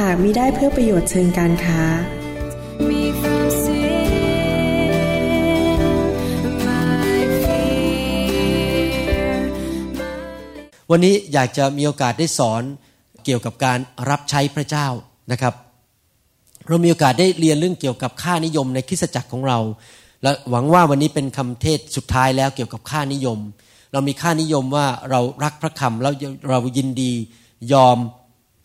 หากมิได้เพื่อประโยชน์เชิงการค้า วันนี้อยากจะมีโอกาสได้สอนเกี่ยวกับการรับใช้พระเจ้านะครับ เรามีโอกาสได้เรียนเรื่องเกี่ยวกับค่านิยมในคริสตจักรของเรา และหวังว่าวันนี้เป็นคำเทศสุดท้ายแล้วเกี่ยวกับค่านิยม เรามีค่านิยมว่าเรารักพระคำแล้วเรายินดียอม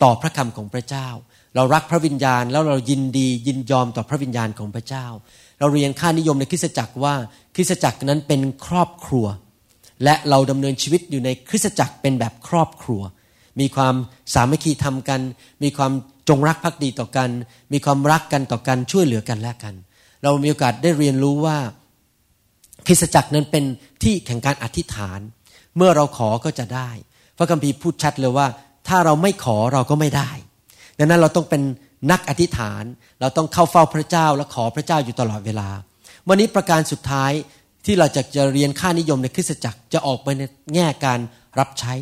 ต่อพระคำของพระเจ้า เรารักพระวิญญาณแล้วเรายินดียินยอมต่อพระวิญญาณของพระเจ้า เราเรียนค่านิยมในคริสตจักรว่าคริสตจักรนั้นเป็นครอบครัว และเราดำเนินชีวิตอยู่ในคริสตจักรเป็นแบบครอบครัว มีความสามัคคีทำกัน มีความจงรักภักดีต่อกัน มีความรักกันต่อกันช่วยเหลือกันและกัน เรามีโอกาสได้เรียนรู้ว่าคริสตจักรนั้นเป็นที่แข่งการอธิษฐาน เมื่อเราขอก็จะได้ พระคัมภีร์พูดชัดเลยว่า ถ้าเราไม่ขอเราก็ไม่ได้ ดังนั้นเราต้องเป็นนักอธิษฐาน เราต้องเข้าเฝ้าพระเจ้า และขอพระเจ้าอยู่ตลอดเวลา วันนี้ประการสุดท้ายที่เราจะจะเรียนค่านิยมในคริสตจักรจะออกไปในแง่การรับใช้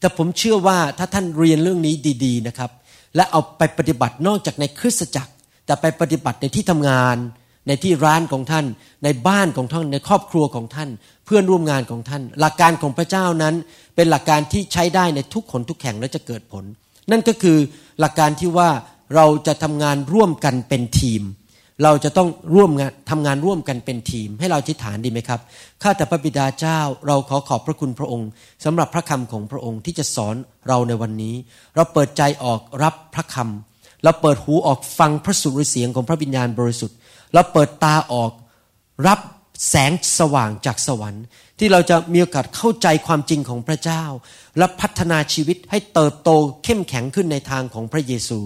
แต่ผมเชื่อว่าถ้าท่านเรียนเรื่องนี้ดีๆนะครับ และเอาไปปฏิบัตินอกจากในคริสตจักร แต่ไปปฏิบัติในที่ทำงาน ในที่ร้านของท่าน ในบ้านของท่านในครอบครัวของท่าน เพื่อนร่วมงานของท่าน หลักการของพระเจ้านั้น เป็นหลักการที่ใช้ได้ในทุกคนทุกแห่งและจะเกิดผล นั่นก็คือหลักการที่ว่าเราจะทำงานร่วมกันเป็นทีม เราจะต้องร่วมงานทำงานร่วมกันเป็นทีม ให้เราอธิษฐานดีไหมครับข้าแต่พระบิดาเจ้า เราขอขอบพระคุณพระองค์สำหรับพระคำของพระองค์ที่จะสอนเราในวันนี้ เราเปิดใจออกรับพระคำเราเปิดหูออกฟังพระสุรเสียงของพระวิญญาณบริสุทธิ์ เราเปิดตาออกรับแสงสว่างจากสวรรค์ ที่เราจะมีโอกาสเข้าใจความจริงของพระเจ้า และพัฒนาชีวิตให้เติบโตเข้มแข็งขึ้นในทางของพระเยซู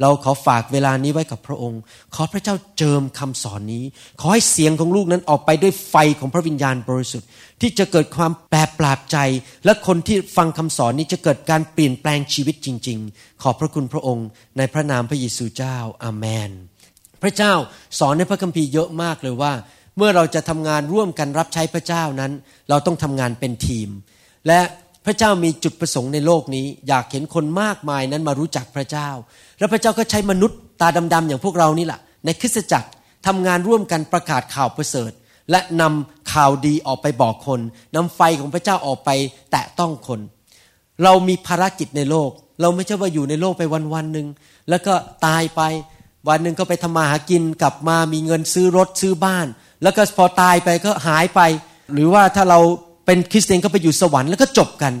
เราขอฝากเวลานี้ไว้กับพระองค์ ขอพระเจ้าเจิมคำสอนนี้ ขอให้เสียงของลูกนั้นออกไปด้วยไฟของพระวิญญาณบริสุทธิ์ ที่จะเกิดความแปรปราบใจ และคนที่ฟังคำสอนนี้จะเกิดการเปลี่ยนแปลงชีวิตจริง ๆ ขอบพระคุณพระองค์ในพระนามพระเยซูเจ้าอาเมน พระเจ้าสอนในพระคัมภีร์เยอะมากเลยว่า เมื่อเราจะทำงานร่วมกันรับใช้พระเจ้านั้น เราต้องทำงานเป็นทีม และพระเจ้ามีจุดประสงค์ในโลกนี้ อยากเห็นคนมากมายนั้นมารู้จักพระเจ้า แล้วพระเจ้าก็ใช้มนุษย์ตาดำๆอย่างพวกเรานี่แหละในคริสตจักรทำงานร่วมกันประกาศข่าวประเสริฐ และนำข่าวดีออกไปบอกคนนำไฟของพระเจ้าออกไปแตะต้องคน เรามีภารกิจในโลก เราไม่ใช่ว่าอยู่ในโลกไปวันวันๆหนึ่งแล้วก็ตายไป วันหนึ่งก็ไปทำมาหากินกลับมามีเงินซื้อรถซื้อบ้าน แล้วก็พอตายไปก็หายไป หรือว่าถ้าเราเป็นคริสเตียนก็ไปอยู่สวรรค์แล้วก็จบกัน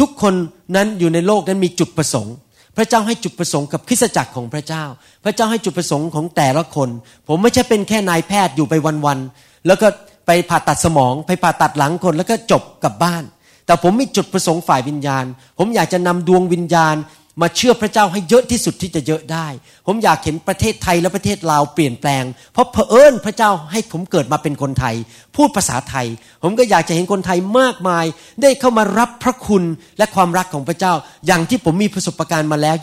ทุกคนนั้นอยู่ในโลกนั้นมีจุดประสงค์ พระเจ้าให้จุดประสงค์กับคริสตจักรของพระเจ้า พระเจ้าให้จุดประสงค์ของแต่ละคน ผมไม่ใช่เป็นแค่นายแพทย์อยู่ไปวันๆแล้วก็ไปผ่าตัดสมอง ไปผ่าตัดหลังคนแล้วก็จบกลับบ้านแต่ผมมีจุดประสงค์ฝ่ายวิญญาณ ผมอยากจะนำดวงวิญญาณ มาเชื่อพระเจ้าให้เยอะที่สุดที่จะเยอะได้ ผมอยากเห็นประเทศไทยและประเทศลาวเปลี่ยนแปลง เพราะเผอิญพระเจ้าให้ผมเกิดมาเป็นคนไทย พูดภาษาไทย ผมก็อยากจะเห็นคนไทยมากมาย ได้เข้ามารับพระคุณและความรักของพระเจ้า อย่างที่ผมมีประสบการณ์มาแล้ว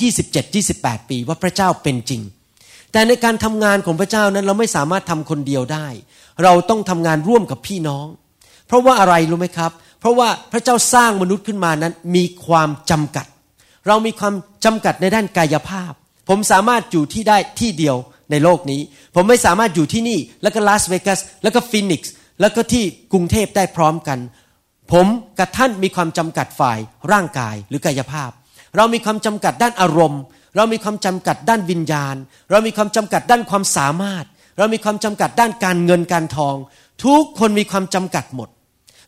27-28 ปีว่าพระเจ้าเป็นจริง แต่ในการทำงานของพระเจ้านั้นเราไม่สามารถทำคนเดียวได้ เราต้องทำงานร่วมกับพี่น้อง เพราะว่าอะไรรู้ไหมครับ เพราะว่าพระเจ้าสร้างมนุษย์ขึ้นมานั้นมีความจำกัด เรามีความจำกัดในด้านกายภาพ ผมสามารถอยู่ที่ได้ที่เดียวในโลกนี้ ผมไม่สามารถอยู่ที่นี่ แล้วก็ลาสเวกัสแล้วก็ฟินิกซ์แล้วก็ที่กรุงเทพได้พร้อมกัน ผมกับท่านมีความจำกัดฝ่ายร่างกายหรือกายภาพ เรามีความจำกัดด้านอารมณ์ เรามีความจำกัดด้านวิญญาณ เรามีความจำกัดด้านความสามารถ เรามีความจำกัดด้านการเงินการทอง ทุกคนมีความจำกัดหมด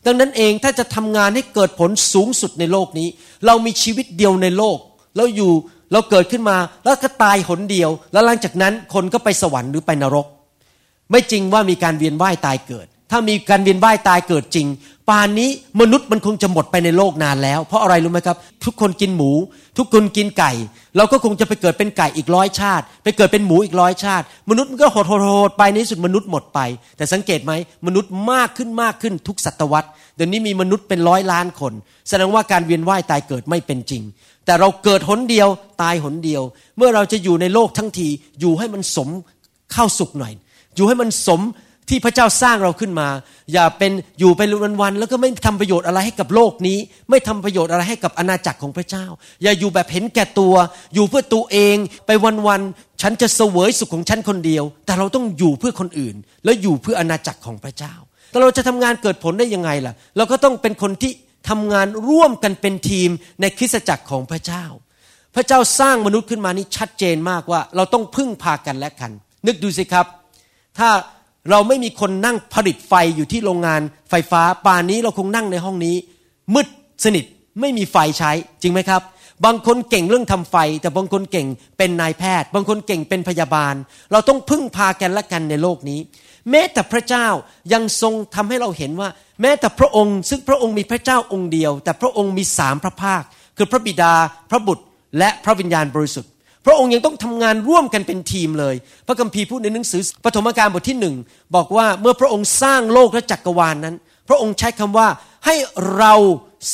ดังนั้นเองถ้าจะทำงานให้เกิดผลสูงสุดในโลกนี้ เรามีชีวิตเดียวในโลกเราอยู่เราเกิดขึ้นมาแล้วก็ตายหนเดียว แล้วหลังจากนั้นคนก็ไปสวรรค์หรือไปนรก ไม่จริงว่ามีการเวียนว่ายตายเกิด ถ้ามีการเวียนว่ายตายเกิดจริง ป่านนี้มนุษย์มันคงจะหมดไปในโลกนานแล้ว เพราะอะไรรู้ไหมครับ ทุกคนกินหมู ทุกคนกินไก่ เราก็คงจะไปเกิดเป็นไก่อีกร้อยชาติ ไปเกิดเป็นหมูอีกร้อยชาติ มนุษย์มันก็โหดโหดหดไปในที่สุดมนุษย์หมดไป แต่สังเกตไหมมนุษย์มากขึ้นมากขึ้นทุกศตวรรษเดี๋ยวนี้มีมนุษย์เป็นร้อยล้านคน แสดงว่าการเวียนว่ายตายเกิดไม่เป็นจริง แต่เราเกิดหนเดียวตายหนเดียว เมื่อเราจะอยู่ในโลกทั้งทีอยู่ให้มันสมเข้าสุขหน่อย อยู่ให้มันสม ที่พระเจ้าสร้างเราขึ้นมา อย่าเป็นอยู่ไปวันๆแล้วก็ไม่ทำประโยชน์อะไรให้กับโลกนี้ ไม่ทำประโยชน์อะไรให้กับอาณาจักรของพระเจ้า อย่าอยู่แบบเห็นแก่ตัว อยู่เพื่อตัวเองไปวันๆฉันจะเสวยสุขของฉันคนเดียว แต่เราต้องอยู่เพื่อคนอื่น แล้วอยู่เพื่ออาณาจักรของพระเจ้าแต่เราจะทำงานเกิดผลได้ยังไงล่ะ เราก็ต้องเป็นคนที่ทำงานร่วมกันเป็นทีมในคริสตจักรของพระเจ้า พระเจ้าสร้างมนุษย์ขึ้นมานี่ชัดเจนมากว่า เราต้องพึ่งพากันและกัน นึกดูสิครับ ถ้า เราไม่มีคนนั่งผลิตไฟอยู่ที่โรงงานไฟฟ้าป่านนี้เราคงนั่งในห้องนี้ มืดสนิทไม่มีไฟใช้ จริงไหมครับ บางคนเก่งเรื่องทำไฟ แต่บางคนเก่งเป็นนายแพทย์ บางคนเก่งเป็นพยาบาล เราต้องพึ่งพากันและกันในโลกนี้ แม้แต่พระเจ้ายังทรงทำให้เราเห็นว่า แม้แต่พระองค์ ซึ่งพระองค์มีพระเจ้าองค์เดียว แต่พระองค์มีสามพระภาค คือพระบิดาพระบุตรและพระวิญญาณบริสุทธิ์ พระองค์ยังต้องทำงานร่วมกันเป็นทีมเลย พระคัมภีร์พูดในหนังสือปฐมกาลบทที่หนึ่งบอกว่าเมื่อพระองค์สร้างโลกและจักรวาลนนั้น พระองค์ใช้คำว่าให้เรา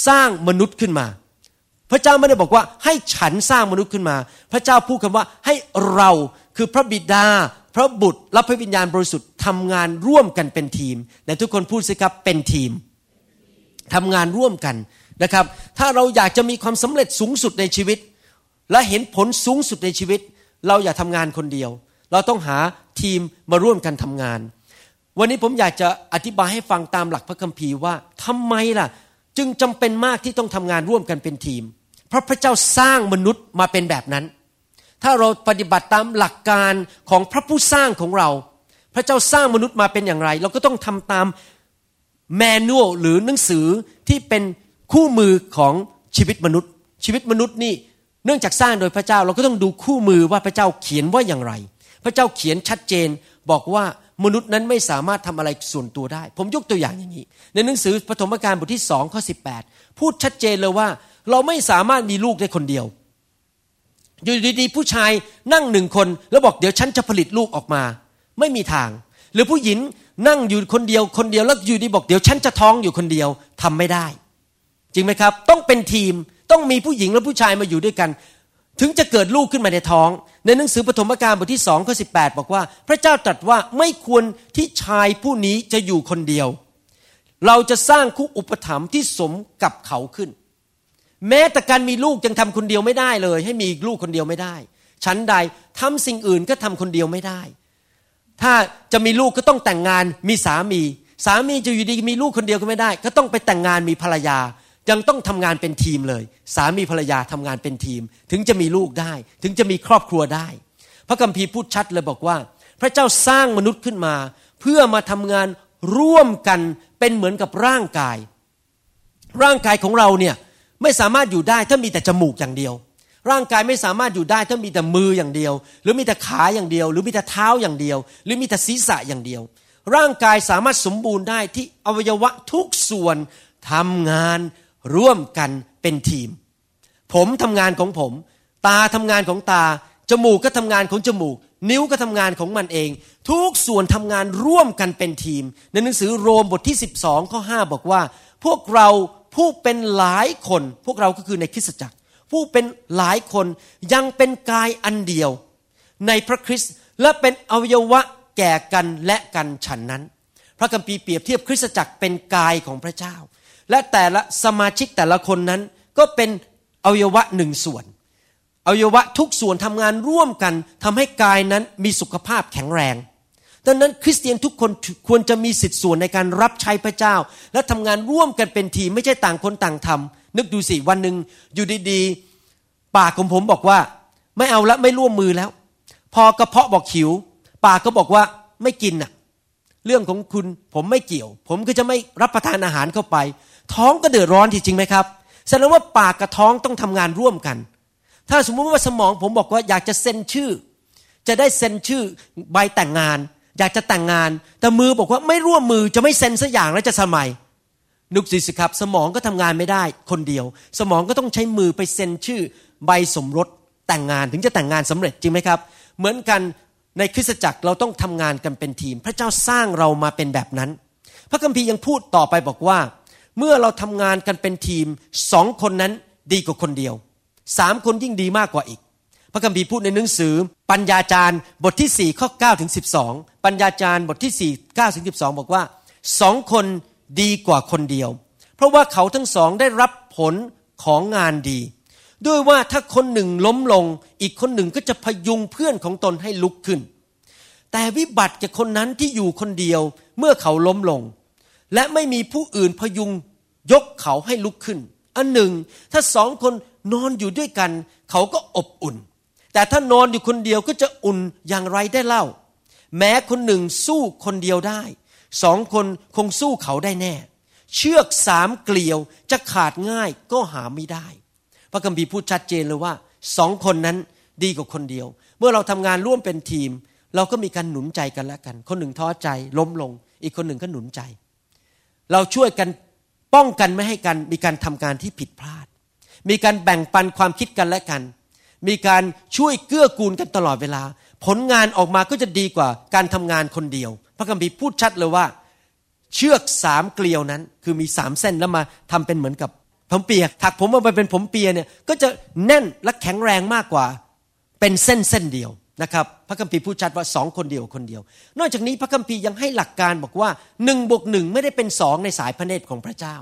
สร้างมนุษย์ขึ้นมา พระเจ้าไม่ได้บอกว่าให้ฉันสร้างมนุษย์ขึ้นมา พระเจ้าพูดคำว่าให้เราคือพระบิดา พระบุตรและพระวิญญาณบริสุทธิ์ทำงานร่วมกันเป็นทีมแต่ทุกคนพูดสิครับเป็นทีมทำงานร่วมกันนะครับ ถ้าเราอยากจะมีความสำเร็จสูงสุดในชีวิต และเห็นผลสูงสุดในชีวิต เราอย่าทำงานคนเดียว เราต้องหาทีมมาร่วมกันทำงาน วันนี้ผมอยากจะอธิบายให้ฟังตามหลักพระคัมภีร์ว่าทำไมล่ะ จึงจำเป็นมากที่ต้องทำงานร่วมกันเป็นทีม เพราะพระเจ้าสร้างมนุษย์มาเป็นแบบนั้น ถ้าเราปฏิบัติตามหลักการของพระผู้สร้างของเรา พระเจ้าสร้างมนุษย์มาเป็นอย่างไร เราก็ต้องทำตามแมนนวลหรือหนังสือที่เป็นคู่มือของชีวิตมนุษย์ ชีวิตมนุษย์นี่ เนื่องจากสร้างโดยพระเจ้าเราก็ต้องดูคู่มือว่าพระเจ้าเขียนว่าอย่างไร พระเจ้าเขียนชัดเจนบอกว่ามนุษย์นั้นไม่สามารถทำอะไรส่วนตัวได้ ผมยกตัวอย่างอย่างนี้ ในหนังสือปฐมกาลบทที่สองข้อสิพูดชัดเจนเลยว่า เราไม่สามารถมีลูกได้คนเดียว อยู่ดีๆผู้ชายนั่งหนึ่งคนแล้วบอกเดี๋ยวฉันจะผลิตลูกออกมา ไม่มีทาง หรือผู้หญิงนั่งอยู่คนเดียวคนเดียวแล้วอยู่ดีบอกเดี๋ยวฉันจะท้องอยู่คนเดียวทำไม่ได้ จริงไหมครับ ต้องเป็นทีม ต้องมีผู้หญิงและผู้ชายมาอยู่ด้วยกัน ถึงจะเกิดลูกขึ้นมาในท้อง ในหนังสือปฐมกาลบทที่สองข้อสิบอกว่า พระเจ้าตรัสว่าไม่ควรที่ชายผู้นี้จะอยู่คนเดียว เราจะสร้างคู่อุปถัมภ์ที่สมกับเขาขึ้น แม้แต่การมีลูกยังทำคนเดียวไม่ได้เลย ให้มีลูกคนเดียวไม่ได้ฉันใดทำสิ่งอื่นก็ทำคนเดียวไม่ได้ ถ้าจะมีลูกก็ต้องแต่งงานมีสามี สามีจะอยู่ดีมีลูกคนเดียวก็ไม่ได้ ก็ต้องไปแต่งงานมีภรรยา ยังต้องทำงานเป็นทีมเลย สามีภรรยาทำงานเป็นทีม ถึงจะมีลูกได้ ถึงจะมีครอบครัวได้ พระคัมภีร์พูดชัดเลยบอกว่า พระเจ้าสร้างมนุษย์ขึ้นมา เพื่อมาทำงานร่วมกันเป็นเหมือนกับร่างกาย ร่างกายของเราเนี่ยไม่สามารถอยู่ได้ถ้ามีแต่จมูกอย่างเดียว ร่างกายไม่สามารถอยู่ได้ถ้ามีแต่มืออย่างเดียว หรือมีแต่ขาอย่างเดียว หรือมีแต่เท้าอย่างเดียว หรือมีแต่ศีรษะอย่างเดียว ร่างกายสามารถสมบูรณ์ได้ที่อวัยวะทุกส่วนทำงาน ร่วมกันเป็นทีม ผมทำงานของผม ตาทำงานของตา จมูกก็ทำงานของจมูก นิ้วก็ทำงานของมันเอง ทุกส่วนทำงานร่วมกันเป็นทีม ในหนังสือโรมบทที่ 12ข้อ5บอกว่า พวกเราผู้เป็นหลายคน พวกเราก็คือในคริสตจักร ผู้เป็นหลายคนยังเป็นกายอันเดียว ในพระคริสต์และเป็นอวัยวะแก่กันและกันฉันนั้น พระคัมภีร์เปรียบเทียบคริสตจักรเป็นกายของพระเจ้า และแต่ละสมาชิกแต่ละคนนั้น ก็เป็นอวัยวะหนึ่งส่วนอวัยวะทุกส่วนทำงานร่วมกันทำให้กายนั้นมีสุขภาพแข็งแรงดังนั้นคริสเตียนทุกคนควรจะมีสิทธิส่วนในการรับใช้พระเจ้า และทำงานร่วมกันเป็นทีมไม่ใช่ต่างคนต่างทำนึกดูสิวันหนึ่งอยู่ดีๆ ปากของผมบอกว่า ไม่เอาละไม่ร่วมมือแล้ว พอกระเพาะบอกหิว ปากก็บอกว่าไม่กินน่ะ เรื่องของคุณผมไม่เกี่ยว ผมก็จะไม่รับประทานอาหารเข้าไป ท้องก็เดือดร้อนจริงไหมครับแสดงว่าปากกับท้องต้องทำงานร่วมกัน ถ้าสมมุติว่าสมองผมบอกว่าอยากจะเซ็นชื่อ จะได้เซ็นชื่อใบแต่งงาน อยากจะแต่งงาน แต่มือบอกว่าไม่ร่วมมือจะไม่เซ็นสักอย่างแล้วจะทำไมนึกสิสิครับ สมองก็ทำงานไม่ได้คนเดียว สมองก็ต้องใช้มือไปเซ็นชื่อใบสมรสแต่งงานถึงจะแต่งงานสำเร็จจริงไหมครับ เหมือนกันในคริสตจักรเราต้องทำงานกันเป็นทีม พระเจ้าสร้างเรามาเป็นแบบนั้น พระคัมภีร์ยังพูดต่อไปบอกว่า เมื่อเราทำงานกันเป็นทีมสองคนนั้นดีกว่าคนเดียวสามคนยิ่งดีมากกว่าอีก พระคัมภีร์พูดในหนังสือ ปัญญาจารย์บทที่ 4 ข้อ9ถึง12 ปัญญาจารย์บทที่ 4 9ถึง12 บอกว่าสองคนดีกว่าคนเดียว เพราะว่าเขาทั้งสองได้รับผลของงานดี ด้วยว่าถ้าคนหนึ่งล้มลง อีกคนหนึ่งก็จะพยุงเพื่อนของตนให้ลุกขึ้น แต่วิบัติแก่คนนั้นที่อยู่คนเดียวเมื่อเขาล้มลง และไม่มีผู้อื่นพยุงยกเขาให้ลุกขึ้น อันหนึ่ง ถ้าสองคนนอนอยู่ด้วยกัน เขาก็อบอุ่น แต่ถ้านอนอยู่คนเดียวก็จะอุ่นอย่างไรได้เล่า แม้คนหนึ่งสู้คนเดียวได้ สองคนคงสู้เขาได้แน่ เชือกสามเกลียวจะขาดง่ายก็หาไม่ได้ พระคัมภีร์พูดชัดเจนเลยว่าสองคนนั้นดีกว่าคนเดียว เมื่อเราทำงานร่วมเป็นทีม เราก็มีการหนุนใจกันและกัน คนหนึ่งท้อใจล้มลง อีกคนหนึ่งก็หนุนใจ เราช่วยกันป้องกันไม่ให้กันมีการทำการที่ผิดพลาด มีการแบ่งปันความคิดกันและกัน มีการช่วยเกื้อกูลกันตลอดเวลา ผลงานออกมาก็จะดีกว่าการทำงานคนเดียว พระคัมภีร์พูดชัดเลยว่า เชือกสามเกลียวนั้น คือมีสามเส้นแล้วมาทำเป็นเหมือนกับผมเปียกถักผมออกไปเป็นผมเปียเนี่ยก็จะแน่นและแข็งแรงมากกว่า เป็นเส้นเส้นเดียว นะครับพระคัมภีร์พูดชัดว่าสองคนเดียวคนเดียว นอกจากนี้พระคัมภีร์ยังให้หลักการบอกว่าหนึ่งบวกหนึ่งไม่ได้เป็นสองในสายพระเนตรของพระเจ้า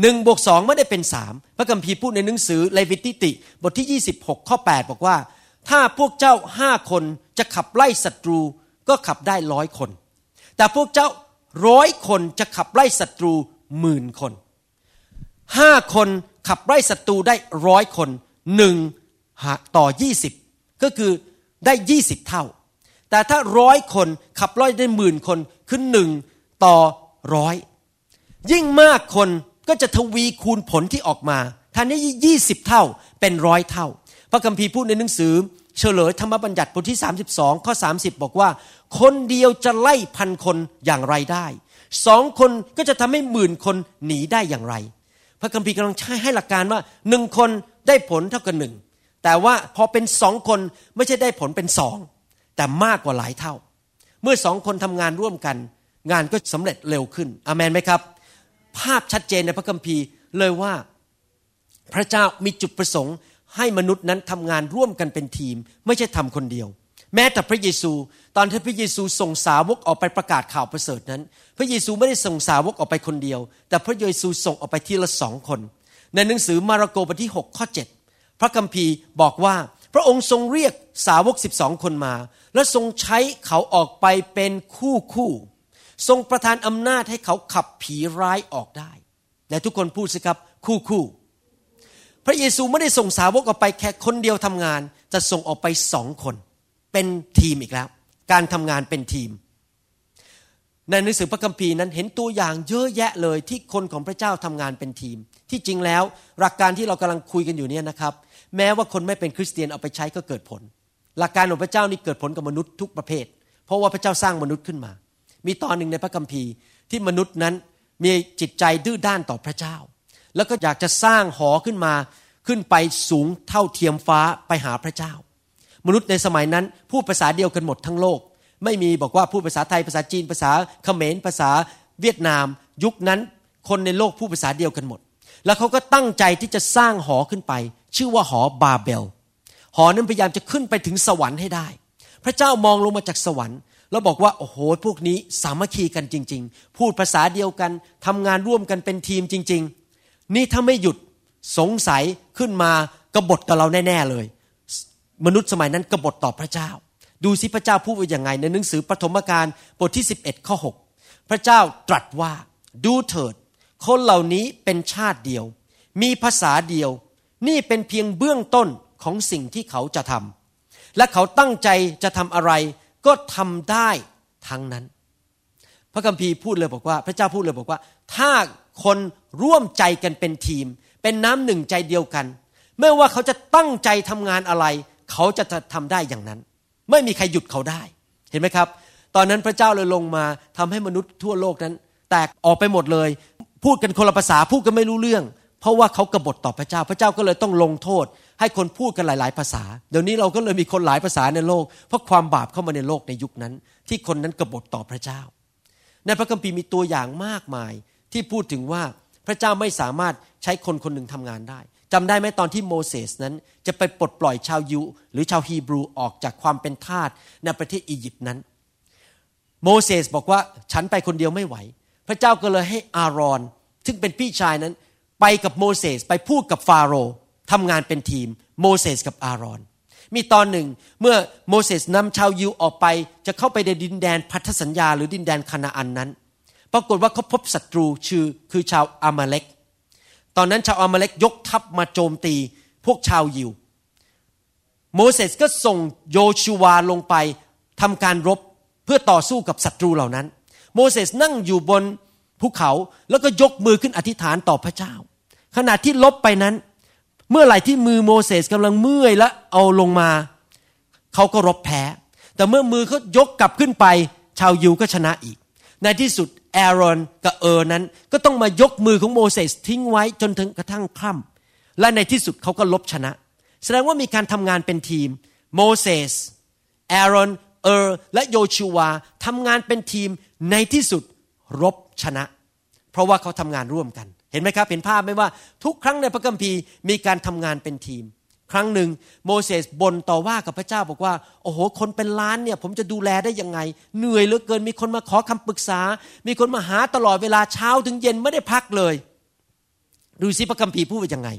หนึ่งบวกสองไม่ได้เป็นสามพระคัมภีร์พูดในหนังสือเลวิติติ บทที่ 26 ข้อ 8 บอกว่า ถ้าพวกเจ้าห้าคนจะขับไล่ศัตรูก็ขับได้ร้อยคน แต่พวกเจ้าร้อยคนจะขับไล่ศัตรูหมื่นคนห้าคนขับไล่ศัตรูได้ร้อยคนหนึ่งต่อยี่สิบก็คือ ได้ยี่สิบเท่า แต่ถ้าร้อยคนขับไล่ได้หมื่นคนคือหนึ่งต่อร้อยยิ่งมากคนก็จะทวีคูณผลที่ออกมาท่านนี้ยี่สิบเท่าเป็นร้อยเท่า พระคัมภีร์พูดในหนังสือ เฉลยธรรมบัญญัติบทที่ 32 ข้อ 30 บอกว่า คนเดียวจะไล่พันคนอย่างไรได้สองคนก็จะทำให้หมื่นคนหนีได้อย่างไร พระคัมภีร์กำลังใช้ให้หลักการว่าหนึ่งคนได้ผลเท่ากับหนึ่ง แต่ว่าพอเป็นสองคนไม่ใช่ได้ผลเป็นสองแต่มากกว่าหลายเท่า เมื่อสองคนทำงานร่วมกัน งานก็สำเร็จเร็วขึ้นอเมนไหมครับ ภาพชัดเจนในพระคัมภีร์เลยว่าพระเจ้ามีจุดประสงค์ ให้มนุษย์นั้นทำงานร่วมกันเป็นทีม ไม่ใช่ทำคนเดียว แม้แต่พระเยซู ตอนที่พระเยซูส่งสาวกออกไปประกาศข่าวประเสริฐนั้น พระเยซูไม่ได้ส่งสาวกออกไปคนเดียว แต่พระเยซูส่งออกไปทีละสองคน ในหนังสือมาระโกบทที่ 6 ข้อ 7 พระคัมภีร์บอกว่า พระองค์ทรงเรียกสาวกสิบสองคนมา และทรงใช้เขาออกไปเป็นคู่คู่ ทรงประทานอำนาจให้เขาขับผีร้ายออกได้แต่ทุกคนพูดสิครับคู่คู่พระเยซูไม่ได้ส่งสาวกออกไปแค่คนเดียวทำงาน จะส่งออกไปสองคน เป็นทีมอีกแล้ว การทำงานเป็นทีม ในหนังสือพระคัมภีร์นั้นเห็นตัวอย่างเยอะแยะเลยที่คนของพระเจ้าทำงานเป็นทีม ที่จริงแล้วหลักการที่เรากำลังคุยกันอยู่เนี่ยนะครับ แม้ว่าคนไม่เป็นคริสเตียนเอาไปใช้ก็เกิดผล หลักการของพระเจ้านี่เกิดผลกับมนุษย์ทุกประเภท เพราะว่าพระเจ้าสร้างมนุษย์ขึ้นมา มีตอนหนึ่งในพระคัมภีร์ที่มนุษย์นั้นมีจิตใจดื้อด้านต่อพระเจ้า แล้วก็อยากจะสร้างหอขึ้นมาขึ้นไปสูงเท่าเทียมฟ้าไปหาพระเจ้า มนุษย์ในสมัยนั้นพูดภาษาเดียวกันหมดทั้งโลก ไม่มีบอกว่าพูดภาษาไทยภาษาจีนภาษาเขมรภาษาเวียดนาม ยุคนั้นคนในโลกพูดภาษาเดียวกันหมด แล้วเขาก็ตั้งใจที่จะสร้างหอขึ้นไป ชื่อว่าหอบาเบล หอนั้นพยายามจะขึ้นไปถึงสวรรค์ให้ได้ พระเจ้ามองลงมาจากสวรรค์ แล้วบอกว่าโอ้โหพวกนี้สามัคคีกันจริง ๆ พูดภาษาเดียวกันทำงานร่วมกันเป็นทีมจริง ๆ นี่ถ้าไม่หยุดสงสัยขึ้นมากบฏกับเราแน่ ๆ เลย มนุษย์สมัยนั้นกบฏต่อพระเจ้า ดูสิพระเจ้าพูดว่าอย่างไง ในหนังสือปฐมกาลบทที่ 11 ข้อ 6 พระเจ้าตรัสว่าดูเถิด คนเหล่านี้เป็นชาติเดียว มีภาษาเดียว นี่เป็นเพียงเบื้องต้นของสิ่งที่เขาจะทำและเขาตั้งใจจะทำอะไร ก็ทำได้ทั้งนั้น พระคัมภีร์พูดเลยบอกว่า พระเจ้าพูดเลยบอกว่า ถ้าคนร่วมใจกันเป็นทีม เป็นน้ำหนึ่งใจเดียวกันไม่ว่าเขาจะตั้งใจทำงานอะไร เขาจะทำได้อย่างนั้น ไม่มีใครหยุดเขาได้ เห็นไหมครับ ตอนนั้นพระเจ้าเลยลงมาทำให้มนุษย์ทั่วโลกนั้น แตกออกไปหมดเลย พูดกันคนละภาษาพูดกันไม่รู้เรื่อง เพราะว่าเขากบฏต่อพระเจ้า พระเจ้าก็เลยต้องลงโทษ ให้คนพูดกันหลาย ๆ ภาษา เดี๋ยวนี้เราก็เลยมีคนหลายภาษาในโลก เพราะความบาปเข้ามาในโลกในยุคนั้น ที่คนนั้นกบฏต่อพระเจ้า ในพระคัมภีร์มีตัวอย่างมากมายที่พูดถึงว่าพระเจ้าไม่สามารถใช้คนคนหนึ่งทำงานได้ จำได้ไหมตอนที่โมเสสนั้น จะไปปลดปล่อยชาวยูหรือชาวฮีบรูออกจากความเป็นทาสในประเทศอียิปต์นั้น โมเสสบอกว่าฉันไปคนเดียวไม่ไหว พระเจ้าก็เลยให้อารอน ซึ่งเป็นพี่ชายนั้น ไปกับโมเสสไปพูดกับฟาโรห์ทำงานเป็นทีม โมเสสกับอารอน มีตอนหนึ่งเมื่อโมเสสนำชาวยิวออกไป จะเข้าไปในดินแดนพันธสัญญา หรือดินแดนคานาอันนั้น ปรากฏว่าเขาพบศัตรูชื่อคือชาวอามาเลก ตอนนั้นชาวอามาเลกยกทัพมาโจมตีพวกชาวยิว โมเสสก็ส่งโยชูวาลงไปทำการรบเพื่อต่อสู้กับศัตรูเหล่านั้น โมเสสนั่งอยู่บนภูเขาแล้วก็ยกมือขึ้นอธิษฐานต่อพระเจ้า ขณะที่ลบไปนั้น เมื่อไหร่ที่มือโมเสสกำลังเมื่อยและเอาลงมาเขาก็รบแพ้ แต่เมื่อมือเขายกกลับขึ้นไป ชาวยิวก็ชนะอีก ในที่สุดแอรอนกับเฮอร์นั้น ก็ต้องมายกมือของโมเสสทิ้งไว้จนถึงกระทั่งค่ำและในที่สุดเขาก็รบชนะ แสดงว่ามีการทำงานเป็นทีมโมเสสแอรอนเฮอร์และโยชูวาทำงานเป็นทีมในที่สุดรบชนะ เพราะว่าเขาทำงานร่วมกัน เห็นไหมครับ เห็นภาพไหมว่าทุกครั้งในพระคัมภีร์มีการทำงานเป็นทีม ครั้งหนึ่งโมเสสบ่นต่อว่ากับพระเจ้าบอกว่า โอ้โห คนเป็นล้านเนี่ย ผมจะดูแลได้ยังไง เหนื่อยเหลือเกินมีคนมาขอคำปรึกษา มีคนมาหาตลอดเวลาเช้าถึงเย็นไม่ได้พักเลย ดูสิพระคัมภีร์พูดว่ายังไง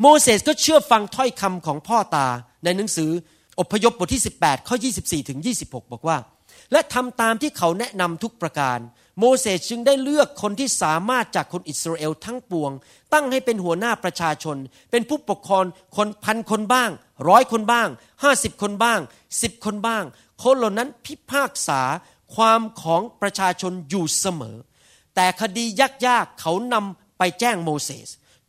โมเสสก็เชื่อฟังถ้อยคำของพ่อตาในหนังสืออพยพบทที่ 18 ข้อ 24 ถึง 26 บอกว่า และทำตามที่เขาแนะนำทุกประการ โมเสสจึงได้เลือกคนที่สามารถจากคนอิสราเอลทั้งปวง ตั้งให้เป็นหัวหน้าประชาชน เป็นผู้ปกครองคนพันคนบ้างร้อยคนบ้างห้าสิบคนบ้างสิบคนบ้าง คนเหล่านั้นพิพากษาความของประชาชนอยู่เสมอ แต่คดียากๆเขานำไปแจ้งโมเสส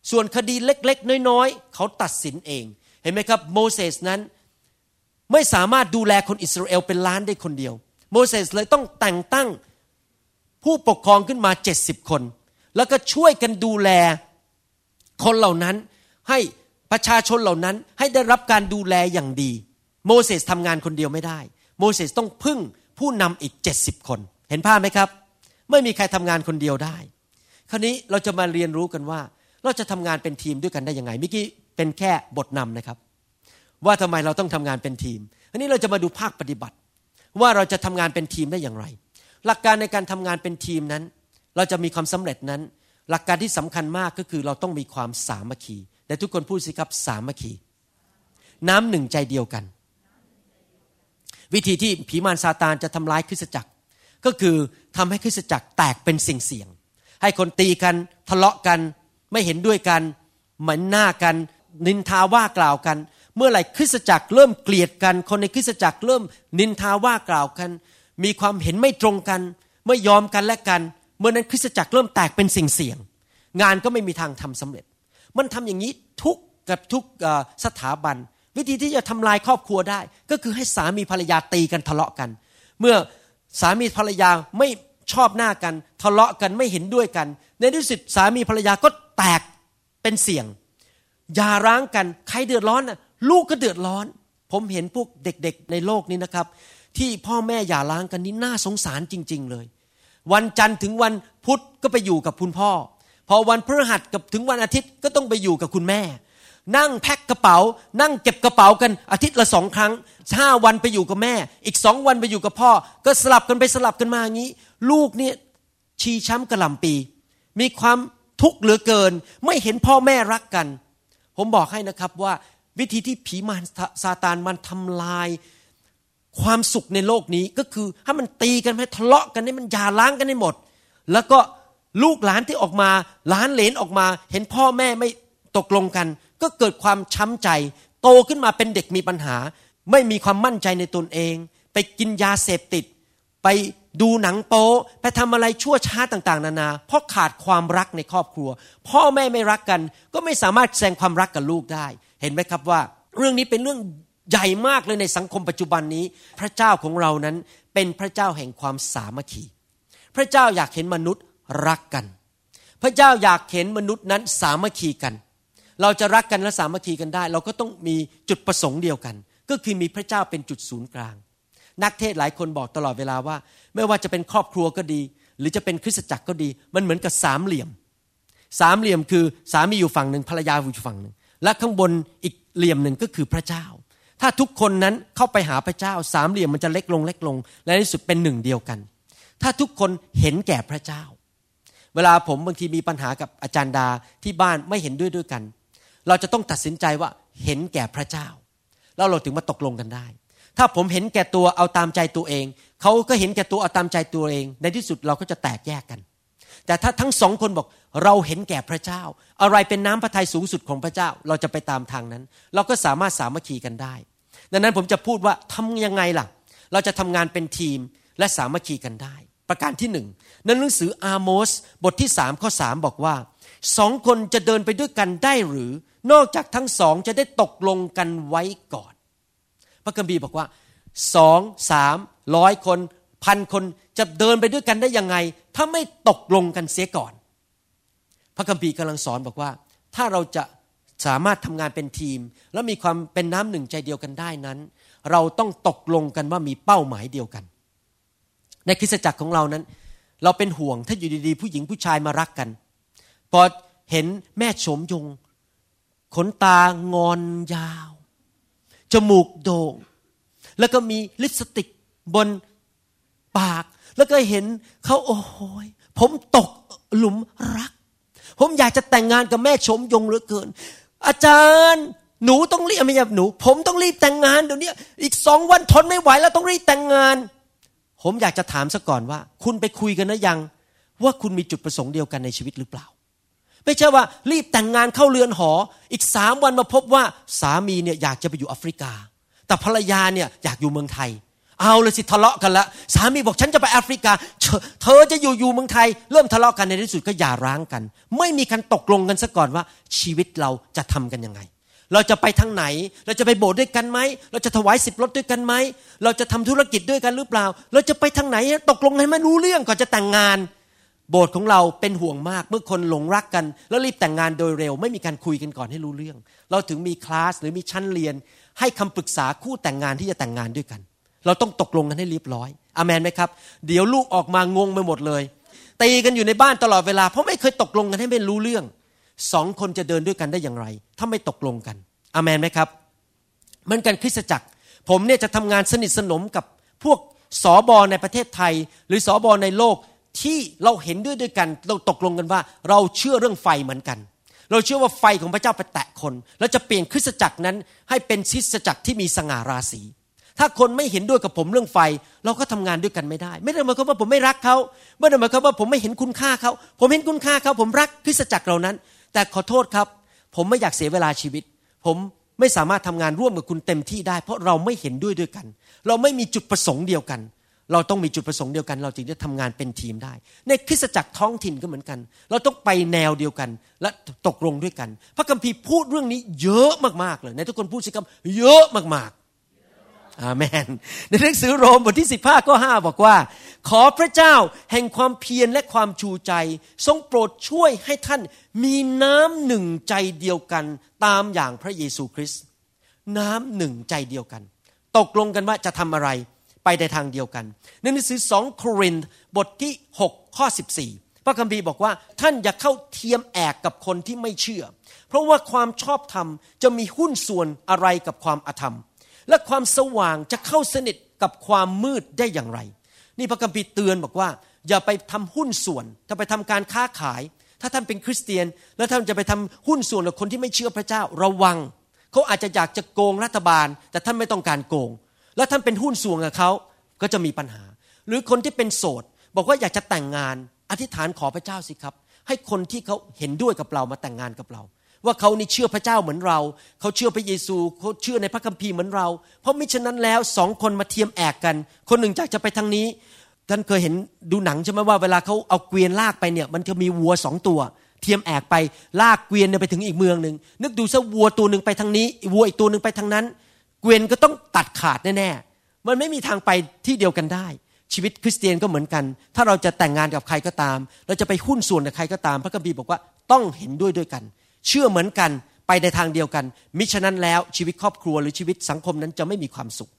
ส่วนคดีเล็กๆ น้อยๆ เขาตัดสินเอง เห็นไหมครับโมเสสนั้นไม่สามารถดูแลคนอิสราเอลเป็นล้านได้คนเดียว โมเสสเลยต้องแต่งตั้ง ผู้ปกครองขึ้นมาเจ็ดสิบคน แล้วก็ช่วยกันดูแลคนเหล่านั้นให้ประชาชนเหล่านั้นให้ได้รับการดูแลอย่างดี โมเสสทำงานคนเดียวไม่ได้ โมเสสต้องพึ่งผู้นำอีกเจ็ดสิบคน เห็นภาพไหมครับ ไม่มีใครทำงานคนเดียวได้ คราวนี้เราจะมาเรียนรู้กันว่า เราจะทำงานเป็นทีมด้วยกันได้ยังไงเมื่อกี้เป็นแค่บทนำนะครับ ว่าทำไมเราต้องทำงานเป็นทีมอันนี้เราจะมาดูภาคปฏิบัติ ว่าเราจะทำงานเป็นทีมได้อย่างไร หลักการในการทำงานเป็นทีมนั้น เราจะมีความสำเร็จนั้น หลักการที่สำคัญมากก็คือเราต้องมีความสามัคคีแต่ทุกคนพูดสิครับสามัคคี น้ำหนึ่งใจเดียวกัน วิธีที่ผีมารซาตานจะทำลายคริสตจักร ก็คือทำให้คริสตจักรแตกเป็นสิ่งเสียง ให้คนตีกันทะเลาะกันไม่เห็นด้วยกันเหมือนหน้ากัน นินทาว่ากล่าวกัน เมื่อไหร่คริสตจักรเริ่มเกลียดกัน คนในคริสตจักรเริ่มนินทาว่ากล่าวกัน มีความเห็นไม่ตรงกันไม่ยอมกันและกัน เมื่อนั้นคริสตจักรเริ่มแตกเป็นสิ่งเสี่ยง งานก็ไม่มีทางทำสำเร็จ มันทำอย่างนี้ทุกกับทุกสถาบัน วิธีที่จะทำลายครอบครัวได้ ก็คือให้สามีภรรยาตีกันทะเลาะกัน เมื่อสามีภรรยาไม่ชอบหน้ากัน ทะเลาะกันไม่เห็นด้วยกัน ในที่สุดสามีภรรยาก็แตกเป็นเสี่ยงอย่าร้างกันใครเดือดร้อนน่ะลูกก็เดือดร้อน ผมเห็นพวกเด็กๆในโลกนี้นะครับ ที่พ่อแม่อย่าร้างกันนี่น่าสงสารจริง ๆ เลย วันจันทร์ถึงวันพุธก็ไปอยู่กับคุณพ่อ พอวันพฤหัสกับถึงวันอาทิตย์ก็ต้องไปอยู่กับคุณแม่ นั่งแพ็คกระเป๋า นั่งเก็บกระเป๋ากันอาทิตย์ละสองครั้งห้าวันไปอยู่กับแม่ อีกสองวันไปอยู่กับพ่อ ก็สลับกันไปสลับกันมาอย่างนี้ ลูกเนี่ยชีช้ำกระลำปี มีความทุกข์เหลือเกิน ไม่เห็นพ่อแม่รักกัน ผมบอกให้นะครับว่าวิธีที่ผีมารซาตานมันทำลาย ความสุขในโลกนี้ก็คือให้มันตีกันให้ทะเลาะกันให้มันหย่าร้างกันให้หมด แล้วก็ลูกหลานที่ออกมาหลานเหลนออกมา เห็นพ่อแม่ไม่ตกลงกัน ก็เกิดความช้ำใจ โตขึ้นมาเป็นเด็กมีปัญหา ไม่มีความมั่นใจในตนเอง ไปกินยาเสพติด ไปดูหนังโป๊ไปทำอะไรชั่วช้าต่างๆ นานา เพราะขาดความรักในครอบครัว พ่อแม่ไม่รักกัน ก็ไม่สามารถแสดงความรักกับลูกได้ เห็นไหมครับว่า เรื่องนี้เป็นเรื่อง ใหญ่มากเลยในสังคมปัจจุบันนี้ พระเจ้าของเรานั้นเป็นพระเจ้าแห่งความสามัคคี พระเจ้าอยากเห็นมนุษย์รักกัน พระเจ้าอยากเห็นมนุษย์นั้นสามัคคีกัน เราจะรักกันและสามัคคีกันได้ เราก็ต้องมีจุดประสงค์เดียวกัน ก็คือมีพระเจ้าเป็นจุดศูนย์กลาง นักเทศน์หลายคนบอกตลอดเวลาว่า ไม่ว่าจะเป็นครอบครัวก็ดี หรือจะเป็นคริสตจักรก็ดี มันเหมือนกับสามเหลี่ยม สามเหลี่ยมคือสามีอยู่ฝั่งหนึ่งภรรยาอยู่ฝั่งหนึ่งและข้างบนอีกเหลี่ยมหนึ่งก็คือพระเจ้า ถ้าทุกคนนั้นเข้าไปหาพระเจ้าสามเหลี่ยมมันจะเล็กลงเล็กลง และในที่สุดเป็นหนึ่งเดียวกัน ถ้าทุกคนเห็นแก่พระเจ้า เวลาผมบางทีมีปัญหากับอาจารย์ดาที่บ้านไม่เห็นด้วยด้วยกัน เราจะต้องตัดสินใจว่าเห็นแก่พระเจ้า แล้วเราถึงมาตกลงกันได้ ถ้าผมเห็นแก่ตัวเอาตามใจตัวเองเขาก็เห็นแก่ตัวเอาตามใจตัวเอง ในที่สุดเราก็จะแตกแยกกัน แต่ถ้าทั้งสองคนบอกเราเห็นแก่พระเจ้า อะไรเป็นน้ำพระทัยสูงสุดของพระเจ้า เราจะไปตามทางนั้น เราก็สามารถสามัคคีกันได้ ดังนั้นผมจะพูดว่าทำยังไงล่ะ เราจะทำงานเป็นทีมและสามัคคีกันได้ ประการที่หนึ่งในหนังสืออาโมสบทที่สามข้อสามบอกว่าสองคนจะเดินไปด้วยกันได้หรือ นอกจากทั้งสองจะได้ตกลงกันไว้ก่อน พระคัมภีร์บอกว่าสองสามร้อยคนพันคนจะเดินไปด้วยกันได้ยังไง ถ้าไม่ตกลงกันเสียก่อน พระคัมภีร์กำลังสอนบอกว่า ถ้าเราจะ สามารถทำงานเป็นทีม และมีความเป็นน้ำหนึ่งใจเดียวกันได้นั้น เราต้องตกลงกันว่ามีเป้าหมายเดียวกัน ในคริสตจักรของเรานั้น เราเป็นห่วงถ้าอยู่ดีๆ ผู้หญิงผู้ชายมารักกัน พอเห็นแม่โฉมยง ขนตางอนยาว จมูกโด่ง แล้วก็มีลิปสติกบนปาก แล้วก็เห็นเขาโอ้โหยผมตกหลุมรัก ผมอยากจะแต่งงานกับแม่ชมยงเหลือเกิน อาจารย์หนูต้องรีบไม่ใช่หนู ผมต้องรีบแต่งงานเดี๋ยวนี้อีกสองวันทนไม่ไหวแล้วต้องรีบแต่งงาน ผมอยากจะถามซะก่อนว่า คุณไปคุยกันนะยัง ว่าคุณมีจุดประสงค์เดียวกันในชีวิตหรือเปล่า ไม่ใช่ว่ารีบแต่งงานเข้าเรือนหอ อีกสามวันมาพบว่าสามีเนี่ยอยากจะไปอยู่แอฟริกา แต่ภรรยาเนี่ยอยากอยู่เมืองไทย เอาเลยสิทะเลาะกันละสามีบอกฉันจะไปแอฟริกา เธอจะอยู่อยู่เมืองไทย เริ่มทะเลาะกันในที่สุดก็หย่าร้างกัน ไม่มีการตกลงกันซะก่อนว่าชีวิตเราจะทำกันยังไง เราจะไปทางไหน เราจะไปโบสถ์ด้วยกันไหม เราจะถวายสิบรถด้วยกันไหม เราจะทำธุรกิจด้วยกันหรือเปล่า เราจะไปทางไหนตกลงให้มันรู้เรื่องก่อนจะแต่งงาน โบสถ์ของเราเป็นห่วงมากเมื่อคนหลงรักกัน แล้วรีบแต่งงานโดยเร็ว ไม่มีการคุยกันก่อนให้รู้เรื่อง เราถึงมีคลาสหรือมีชั้นเรียน ให้คำปรึกษาคู่แต่งงานที่จะแต่งงานด้วยกัน เราต้องตกลงกันให้เรียบร้อยอเมนไหมครับ เดี๋ยวลูกออกมางงไปหมดเลย ตีกันอยู่ในบ้านตลอดเวลา เพราะไม่เคยตกลงกันให้ไม่รู้เรื่อง สองคนจะเดินด้วยกันได้อย่างไร ถ้าไม่ตกลงกันอเมนไหมครับเหมือนกันคริสตจักร ผมเนี่ยจะทำงานสนิทสนมกับพวกสอบอในประเทศไทย หรือสอบอในโลกที่เราเห็นด้วยด้วยกัน เราตกลงกันว่า เราเชื่อเรื่องไฟเหมือนกัน เราเชื่อว่าไฟของพระเจ้าไปแตะคน แล้วจะเปลี่ยนคริสตจักรนั้นให้เป็นคริสตจักรที่มีสง่าราศี ถ้าคนไม่เห็นด้วยกับผมเรื่องไฟ เราก็ทำงานด้วยกันไม่ได้ ไม่ได้หมายความว่าผมไม่รักเขาไม่ได้หมายความว่าผมไม่เห็นคุณค่าเขาผมเห็นคุณค่าเขาผมรักคริสตจักรเหล่านั้น แต่ขอโทษครับ ผมไม่อยากเสียเวลาชีวิต ผมไม่สามารถทำงานร่วมกับคุณเต็มที่ได้ เพราะเราไม่เห็นด้วยด้วยกัน เราไม่มีจุดประสงค์เดียวกัน เราต้องมีจุดประสงค์เดียวกัน เราจึงจะทำงานเป็นทีมได้ ในคริสตจักรท้องถิ่นก็เหมือนกัน เราต้องไปแนวเดียวกัน และตกลงด้วยกัน พระคัมภีร์พูดเรื่องนี้เยอะมากๆเลยในทุกคนพูดสิครับเยอะมากๆ อาเมน ในหนังสือโรมบทที่ 15ข้อ5บอกว่า ขอพระเจ้าแห่งความเพียรและความชูใจ ทรงโปรดช่วยให้ท่านมีน้ำหนึ่งใจเดียวกันตามอย่างพระเยซูคริสต์น้ำหนึ่งใจเดียวกัน ตกลงกันว่าจะทำอะไรไปในทางเดียวกันในหนังสือสองโครินธ์บทที่ 6 ข้อ 14 พระคัมภีร์บอกว่าท่านอย่าเข้าเทียมแอกกับคนที่ไม่เชื่อ เพราะว่าความชอบธรรมจะมีหุ้นส่วนอะไรกับความอธรรม และความสว่างจะเข้าสนิทกับความมืดได้อย่างไร นี่พระคัมภีร์เตือนบอกว่า อย่าไปทำหุ้นส่วน ถ้าไปทำการค้าขาย ถ้าท่านเป็นคริสเตียน แล้วท่านจะไปทำหุ้นส่วนกับคนที่ไม่เชื่อพระเจ้าระวัง เขาอาจจะอยากจะโกงรัฐบาล แต่ท่านไม่ต้องการโกง แล้วท่านเป็นหุ้นส่วนกับเขาก็จะมีปัญหา หรือคนที่เป็นโสด บอกว่าอยากจะแต่งงาน อธิษฐานขอพระเจ้าสิครับ ให้คนที่เขาเห็นด้วยกับเรามาแต่งงานกับเรา ว่าเขานี่เชื่อพระเจ้าเหมือนเรา เขาเชื่อพระเยซูเขาเชื่อในพระคัมภีร์เหมือนเรา เพราะมิฉะนั้นแล้วสองคนมาเทียมแอกกัน คนหนึ่งอยากจะไปทางนี้ท่านเคยเห็นดูหนังใช่ไหมว่าเวลาเขาเอาเกวียนลากไปเนี่ย มันจะมีวัวสองตัว เทียมแอกไปลากเกวียนไปถึงอีกเมืองหนึ่งนึกดูซะวัวตัวหนึ่งไปทางนี้วัวอีกตัวหนึ่งไปทางนั้น เกวียนก็ต้องตัดขาดแน่ๆมันไม่มีทางไปที่เดียวกันได้ชีวิตคริสเตียนก็เหมือนกัน ถ้าเราจะแต่งงานกับใครก็ตาม เราจะไปหุ้นส่วนกับใครก็ตาม พระคัมภีร์บอกว่าต้องเห็นด้วยด้วยกัน เชื่อเหมือนกันไปในทางเดียวกัน มิฉะนั้นแล้วชีวิตครอบครัวหรือชีวิตสังคมนั้นจะไม่มีความสุข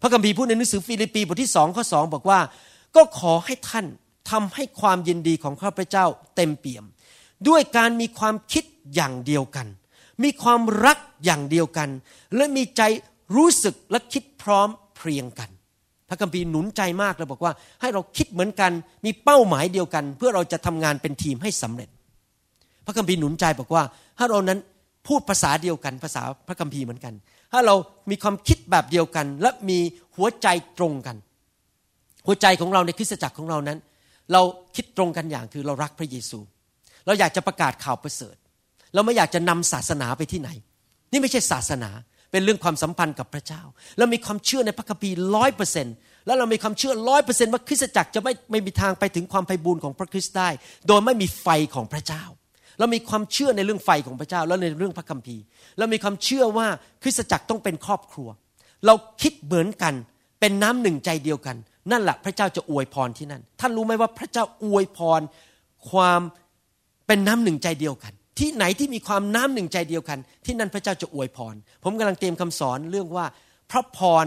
พระคัมภีร์พูดในหนังสือฟิลิปปีบทที่สองข้อสองบอกว่า ก็ขอให้ท่านทำให้ความยินดีของข้าพเจ้าเต็มเปี่ยม ด้วยการมีความคิดอย่างเดียวกัน มีความรักอย่างเดียวกัน และมีใจรู้สึกและคิดพร้อมเพรียงกัน พระคัมภีร์หนุนใจมากเลยบอกว่า ให้เราคิดเหมือนกัน มีเป้าหมายเดียวกัน เพื่อเราจะทำงานเป็นทีมให้สำเร็จ พระคัมภีร์หนุนใจบอกว่า ถ้าเรานั้นพูดภาษาเดียวกันภาษาพระคัมภีร์เหมือนกัน ถ้าเรามีความคิดแบบเดียวกัน และมีหัวใจตรงกัน หัวใจของเราในคริสตจักรของเรานั้น เราคิดตรงกันอย่างคือเรารักพระเยซู เราอยากจะประกาศข่าวประเสริฐ เราไม่อยากจะนำศาสนาไปที่ไหน นี่ไม่ใช่ศาสนาเป็นเรื่องความสัมพันธ์กับพระเจ้า เรามีความเชื่อในพระคัมภีร์ร้อยเปอร์เซ็นต์แล้วเรามีความเชื่อร้อยเปอร์เซ็นต์ว่าคริสตจักรจะไม่ไม่มีทางไปถึงความไพ่บูรณ์ของพระคริสต์ได้ โดยไม่มีไฟของพระเจ้า เรามีความเชื่อในเรื่องไฟของพระเจ้า แล้วในเรื่องพระคัมภีร์ เรามีความเชื่อว่าคริสตจักรต้องเป็นครอบครัว เราคิดเหมือนกันเป็นน้ำหนึ่งใจเดียวกัน นั่นแหละพระเจ้าจะอวยพรที่นั่น ท่านรู้ไหมว่าพระเจ้าอวยพรความเป็นน้ำหนึ่งใจเดียวกัน ที่ไหนที่มีความน้ำหนึ่งใจเดียวกัน ที่นั่นพระเจ้าจะอวยพร ผมกำลังเตรียมคำสอนเรื่องว่าพระพร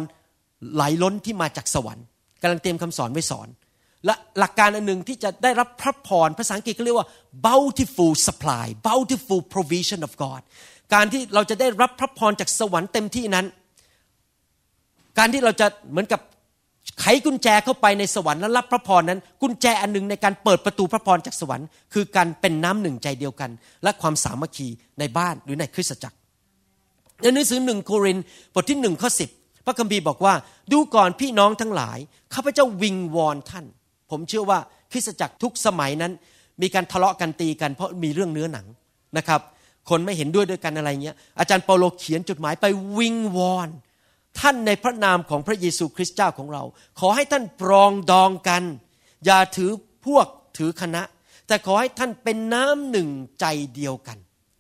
ไหลล้นที่มาจากสวรรค์กำลังเตรียมคำสอนไว้สอน และหลักการอันหนึ่งที่จะได้รับพระพรภาษาอังกฤษก็เรียกว่า bountiful supply bountiful provision of God การที่เราจะได้รับพระพรจากสวรรค์เต็มที่นั้น การที่เราจะเหมือนกับไขกุญแจเข้าไปในสวรรค์และรับพระพรนั้น กุญแจอันหนึ่งในการเปิดประตูพระพรจากสวรรค์ คือการเป็นน้ำหนึ่งใจเดียวกัน และความสามัคคีในบ้านหรือในคริสตจักรในหนังสือหนึ่งโครินบทที่หนึ่งข้อสิบพระคัมภีร์บอกว่า ดูก่อนพี่น้องทั้งหลายข้าพเจ้าวิงวอนท่าน ผมเชื่อว่าคริสตจักรทุกสมัยนั้น มีการทะเลาะกันตีกัน เพราะมีเรื่องเนื้อหนังนะครับ คนไม่เห็นด้วยด้วยกันอะไรเงี้ยอาจารย์เปาโลเขียนจดหมายไปวิงวอนท่านในพระนามของพระเยซูคริสต์เจ้าของเรา ขอให้ท่านปรองดองกัน อย่าถือพวกถือคณะ แต่ขอให้ท่านเป็นน้ำหนึ่งใจเดียวกัน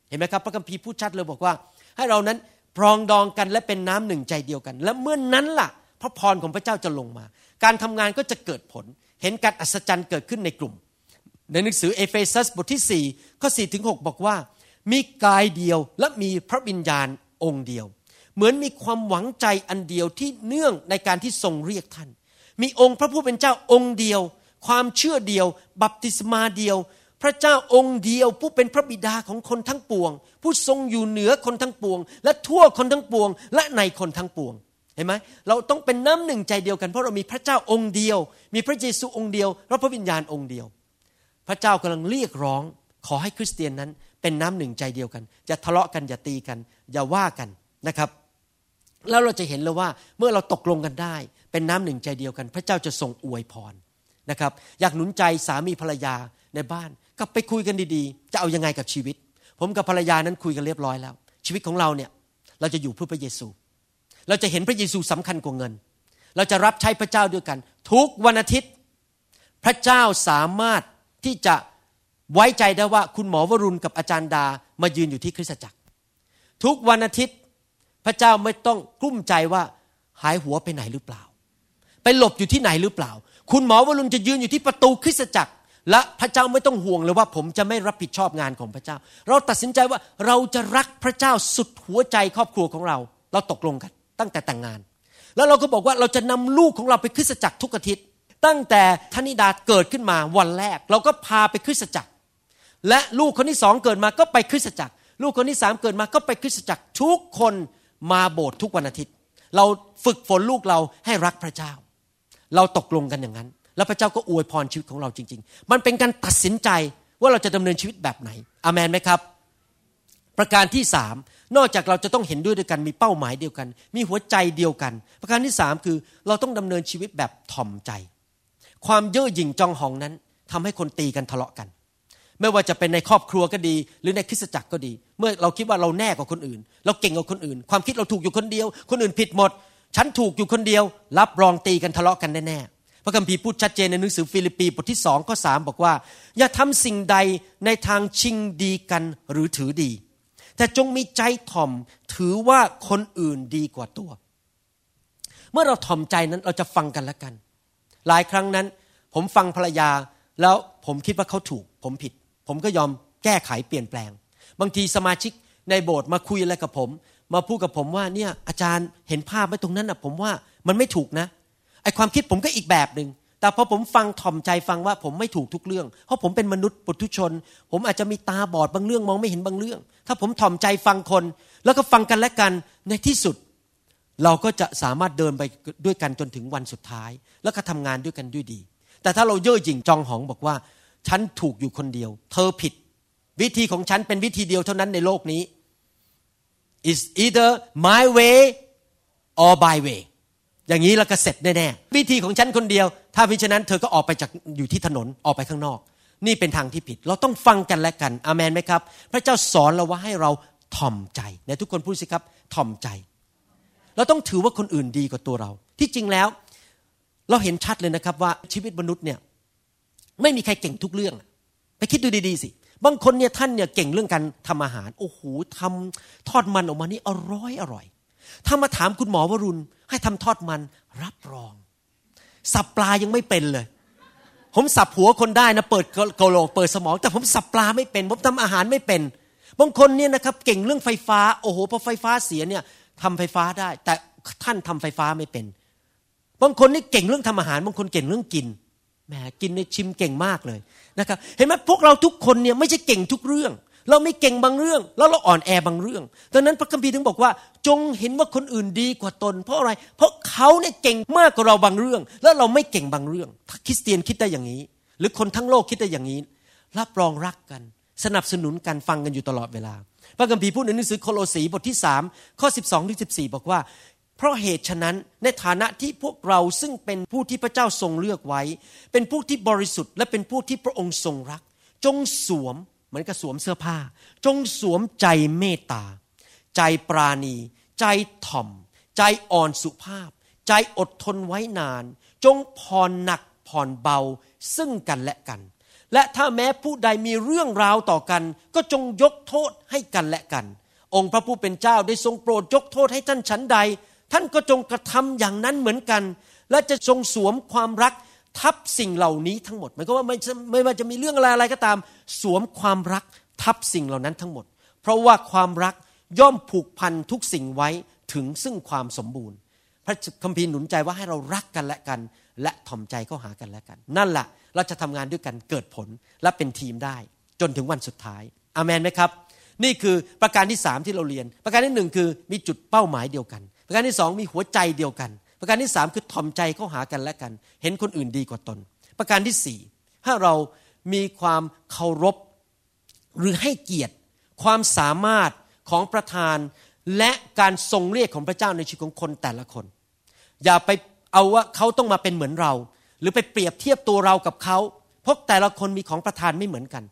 เห็นไหมครับ พระคัมภีร์พูดชัดเลยบอกว่า ให้เรานั้นปรองดองกันและเป็นน้ำหนึ่งใจเดียวกัน และเมื่อนนั้นล่ะ พระพรของพระเจ้าจะลงมา การทำงานก็จะเกิดผล เห็นการอัศจรรย์เกิดขึ้นในกลุ่ม ในหนังสือเอเฟซัสบทที่ 4 ข้อ4ถึง6บอกว่า มีกายเดียวและมีพระวิญญาณองค์เดียว เหมือนมีความหวังใจอันเดียวที่เนื่องในการที่ทรงเรียกท่าน มีองค์พระผู้เป็นเจ้าองค์เดียว ความเชื่อเดียว บัพติศมาเดียว พระเจ้าองค์เดียว ผู้เป็นพระบิดาของคนทั้งปวง ผู้ทรงอยู่เหนือคนทั้งปวง และทั่วคนทั้งปวง และในคนทั้งปวง เห็นไหมเราต้องเป็นน้ำหนึ่งใจเดียวกันเพราะเรามีพระเจ้าองค์เดียว มีพระเยซูองค์เดียวและพระวิญญาณองค์เดียว พระเจ้ากำลังเรียกร้อง ขอให้คริสเตียนนั้น เป็นน้ำหนึ่งใจเดียวกันอย่าทะเลาะกันอย่าตีกัน อย่าว่ากันนะครับ แล้วเราจะเห็นเลยว่าเมื่อเราตกลงกันได้ เป็นน้ำหนึ่งใจเดียวกัน พระเจ้าจะทรงอวยพรนะครับ อยากหนุนใจสามีภรรยาในบ้านกลับไปคุยกันดีๆ จะเอายังไงกับชีวิต ผมกับภรรยานั้นคุยกันเรียบร้อยแล้ว ชีวิตของเราเนี่ยเราจะอยู่เพื่อพระเยซู เราจะเห็นพระเยซูสำคัญกว่าเงิน เราจะรับใช้พระเจ้าด้วยกัน ทุกวันอาทิตย์ พระเจ้าสามารถที่จะไว้ใจได้ว่าคุณหมอวรุณกับอาจารย์ดามายืนอยู่ที่คริสตจักร ทุกวันอาทิตย์พระเจ้าไม่ต้องกลุ้มใจว่าหายหัวไปไหนหรือเปล่า ไปหลบอยู่ที่ไหนหรือเปล่า คุณหมอวรุณจะยืนอยู่ที่ประตูคริสตจักร และพระเจ้าไม่ต้องห่วงเลยว่า ผมจะไม่รับผิดชอบงานของพระเจ้า เราตัดสินใจว่าเราจะรักพระเจ้าสุดหัวใจครอบครัวของเรา เราตกลงกัน ตั้งแต่แต่งงาน แล้วเราก็บอกว่าเราจะนำลูกของเราไปคริสตจักรทุกอาทิตย์ ตั้งแต่ธนิดาเกิดขึ้นมาวันแรก เราก็พาไปคริสตจักร และลูกคนที่สองเกิดมาก็ไปคริสตจักร ลูกคนที่สามเกิดมาก็ไปคริสตจักรทุกคนมาโบสถ์ทุกวันอาทิตย์ เราฝึกฝนลูกเราให้รักพระเจ้า เราตกลงกันอย่างนั้น แล้วพระเจ้าก็อวยพรชีวิตของเราจริง ๆ มันเป็นการตัดสินใจว่าเราจะดำเนินชีวิตแบบไหนอามนไหมครับ ประการที่สาม นอกจากเราจะต้องเห็นด้วยด้วยกันมีเป้าหมายเดียวกัน มีหัวใจเดียวกัน ประการที่สามคือเราต้องดำเนินชีวิตแบบถ่อมใจ ความเย่อหยิ่งจองหองนั้นทำให้คนตีกันทะเลาะกัน ไม่ว่าจะเป็นในครอบครัวก็ดี หรือในคริสตจักรก็ดี เมื่อเราคิดว่าเราแน่กว่าคนอื่น เราเก่งกว่าคนอื่น ความคิดเราถูกอยู่คนเดียว คนอื่นผิดหมด ฉันถูกอยู่คนเดียว รับรองตีกันทะเลาะกันแน่ๆพระคัมภีร์พูดชัดเจนในหนังสือฟิลิปปีบทที่สองข้อสามบอกว่า อย่าทำสิ่งใดในทางชิงดีกันหรือถือดี แต่จงมีใจถ่อมถือว่าคนอื่นดีกว่าตัว เมื่อเราถ่อมใจนั้นเราจะฟังกันและกัน หลายครั้งนั้น ผมฟังภรรยาแล้วผมคิดว่าเขาถูก ผมผิด ผมก็ยอมแก้ไขเปลี่ยนแปลง บางทีสมาชิกในโบสถ์มาคุยอะไรกับผม มาพูดกับผมว่าเนี่ยอาจารย์เห็นภาพไหมตรงนั้นอะผมว่ามันไม่ถูกนะไอความคิดผมก็อีกแบบหนึ่ง แต่พอผมฟังถ่อมใจฟังว่าผมไม่ถูกทุกเรื่อง เพราะผมเป็นมนุษย์ปุถุชน ผมอาจจะมีตาบอดบางเรื่องมองไม่เห็นบางเรื่อง ถ้าผมถ่อมใจฟังคน แล้วก็ฟังกันและกันในที่สุด เราก็จะสามารถเดินไปด้วยกันจนถึงวันสุดท้าย แล้วก็ทำงานด้วยกันด้วยดี แต่ถ้าเราเย่อหยิ่งจองหองบอกว่า ฉันถูกอยู่คนเดียว เธอผิด วิธีของฉันเป็นวิธีเดียวเท่านั้นในโลกนี้ is either my way or by way อย่างนี้เราก็เสร็จแน่ๆวิธีของฉันคนเดียว ถ้าพิฉะนั้นเธอก็ออกไปจากอยู่ที่ถนนออกไปข้างนอก นี่เป็นทางที่ผิด เราต้องฟังกันและกันอามนไหมครับ พระเจ้าสอนเราว่าให้เราถ่อมใจในทุกคนพูดสิครับถ่อมใจ เราต้องถือว่าคนอื่นดีกว่าตัวเรา ที่จริงแล้ว เราเห็นชัดเลยนะครับว่าชีวิตมนุษย์เนี่ยไม่มีใครเก่งทุกเรื่อง ไปคิดดูดีๆสิบางคนเนี่ยท่านเนี่ยเก่งเรื่องการทำอาหาร โอ้โหทำทอดมันออกมานี่อร่อยอร่อย ถ้ามาถามคุณหมอวรุณ ให้ทำทอดมันรับรอง สับปลายังไม่เป็นเลย ผมสับหัวคนได้นะเปิดกระโหลกเปิดสมอง แต่ผมสับปลาไม่เป็นผมทำอาหารไม่เป็นบางคนเนี่ยนะครับเก่งเรื่องไฟฟ้าโอ้โหพอไฟฟ้าเสียเนี่ยทำไฟฟ้าได้ แต่ท่านทำไฟฟ้าไม่เป็นบางคนนี่เก่งเรื่องทำอาหารบางคนเก่งเรื่องกินแหมกินในชิมเก่งมากเลยนะครับ เห็นไหมพวกเราทุกคนเนี่ยไม่ใช่เก่งทุกเรื่อง เราไม่เก่งบางเรื่อง แล้วเราอ่อนแอบางเรื่องดังนั้นพระคัมภีร์ถึงบอกว่า จงเห็นว่าคนอื่นดีกว่าตน เพราะอะไร เพราะเขาเนี่ยเก่งมากกว่าเราบางเรื่อง แล้วเราไม่เก่งบางเรื่อง ถ้าคริสเตียนคิดได้อย่างนี้ หรือคนทั้งโลกคิดได้อย่างนี้ รับรองรักกัน สนับสนุนกันฟังกันอยู่ตลอดเวลา พระคัมภีร์พูดในหนังสือโคโลสีบทที่สามข้อ 12ถึง14บอกว่าเพราะเหตุฉะนั้นในฐานะที่พวกเราซึ่งเป็นผู้ที่พระเจ้าทรงเลือกไว้ เป็นผู้ที่บริสุทธิ์และเป็นผู้ที่พระองค์ทรงรัก จงสวม เหมือนกับสวมเสื้อผ้า จงสวมใจเมตตา ใจปราณี ใจถ่อม ใจอ่อนสุภาพ ใจอดทนไว้นาน จงผ่อนหนักผ่อนเบาซึ่งกันและกัน และถ้าแม้ผู้ใดมีเรื่องราวต่อกัน ก็จงยกโทษให้กันและกัน องค์พระผู้เป็นเจ้าได้ทรงโปรดยกโทษให้ท่านชั้นใด ท่านก็จงกระทำอย่างนั้นเหมือนกัน และจะทรงสวมความรัก ทับสิ่งเหล่านี้ทั้งหมดหมายความว่าไม่ไม่ว่าจะมีเรื่องอะไรอะไรก็ตาม สวมความรักทับสิ่งเหล่านั้นทั้งหมด เพราะว่าความรักย่อมผูกพันทุกสิ่งไว้ถึงซึ่งความสมบูรณ์ พระคัมภีร์หนุนใจว่าให้เรารักกันและกัน และถ่อมใจเข้าหากันและกัน นั่นแหละเราจะทำงานด้วยกันเกิดผลและเป็นทีมได้ จนถึงวันสุดท้ายอามนไหมครับ นี่คือประการที่สามที่เราเรียน ประการที่หนึ่งคือมีจุดเป้าหมายเดียวกัน ประการที่สองมีหัวใจเดียวกัน ประการที่สามคือถ่อมใจเข้าหากันและกัน เห็นคนอื่นดีกว่าตน ประการที่สี่ถ้าเรามีความเคารพหรือให้เกียรติ ความสามารถของประธานและการทรงเรียกของพระเจ้าในชีวิตของคนแต่ละคน อย่าไปเอาว่าเขาต้องมาเป็นเหมือนเรา หรือไปเปรียบเทียบตัวเรากับเขาเพราะแต่ละคนมีของประธานไม่เหมือนกัน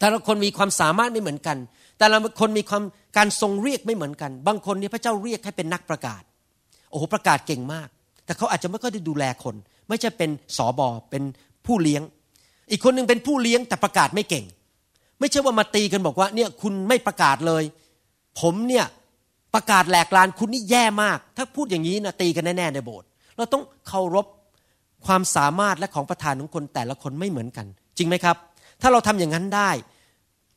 แต่ละคนมีความสามารถไม่เหมือนกัน แต่ละคนมีความการทรงเรียกไม่เหมือนกัน บางคนนี่พระเจ้าเรียกให้เป็นนักประกาศ โอ้โหประกาศเก่งมาก แต่เขาอาจจะไม่ค่อยได้ดูแลคน ไม่ใช่เป็นสอบอเป็นผู้เลี้ยง อีกคนหนึ่งเป็นผู้เลี้ยงแต่ประกาศไม่เก่ง ไม่ใช่ว่ามาตีกันบอกว่าเนี่ยคุณไม่ประกาศเลย ผมเนี่ยประกาศแหลกลานคุณนี่แย่มาก ถ้าพูดอย่างนี้นะตีกันแน่ๆในโบสถ์เราต้องเคารพความสามารถและของประธานของคนแต่ละคนไม่เหมือนกัน จริงไหมครับ ถ้าเราทำอย่างนั้นได้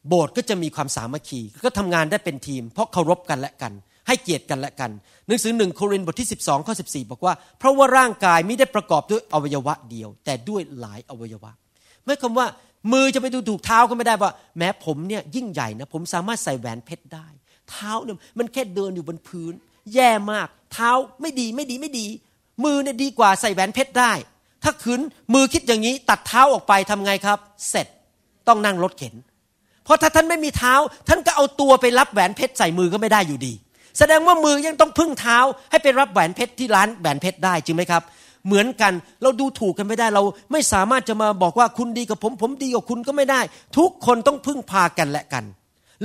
โบสถ์ก็จะมีความสามัคคีก็ทำงานได้เป็นทีม เพราะเคารพกันและกัน ให้เกียรติกันและกัน หนังสือหนึ่งโครินธ์บทที่ 12ข้อ14บอกว่า เพราะว่าร่างกายไม่ได้ประกอบด้วยอวัยวะเดียว แต่ด้วยหลายอวัยวะหมายความว่ามือจะไปดูถูกเท้าก็ไม่ได้ว่า แม้ผมเนี่ยยิ่งใหญ่นะผมสามารถใส่แหวนเพชรได้ เท้าเนี่ยมันแค่เดินอยู่บนพื้น แย่มาก เท้าไม่ดีไม่ดีไม่ดี มือเนี่ยดีกว่าใส่แหวนเพชรได้ ถ้าขืนมือคิดอย่างนี้ตัดเท้าออกไปทำไงครับ เสร็จต้องนั่งรถเข็น เพราะถ้าท่านไม่มีเท้า ท่านก็เอาตัวไปรับแหวนเพชรใส่มือก็ไม่ได้อยู่ดี แสดงว่ามือยังต้องพึ่งเท้า ให้ไปรับแหวนเพชรที่ร้านแหวนเพชรได้จริงไหมครับ เหมือนกันเราดูถูกกันไม่ได้ เราไม่สามารถจะมาบอกว่าคุณดีกับผม ผมดีกับคุณก็ไม่ได้ ทุกคนต้องพึ่งพากันและกัน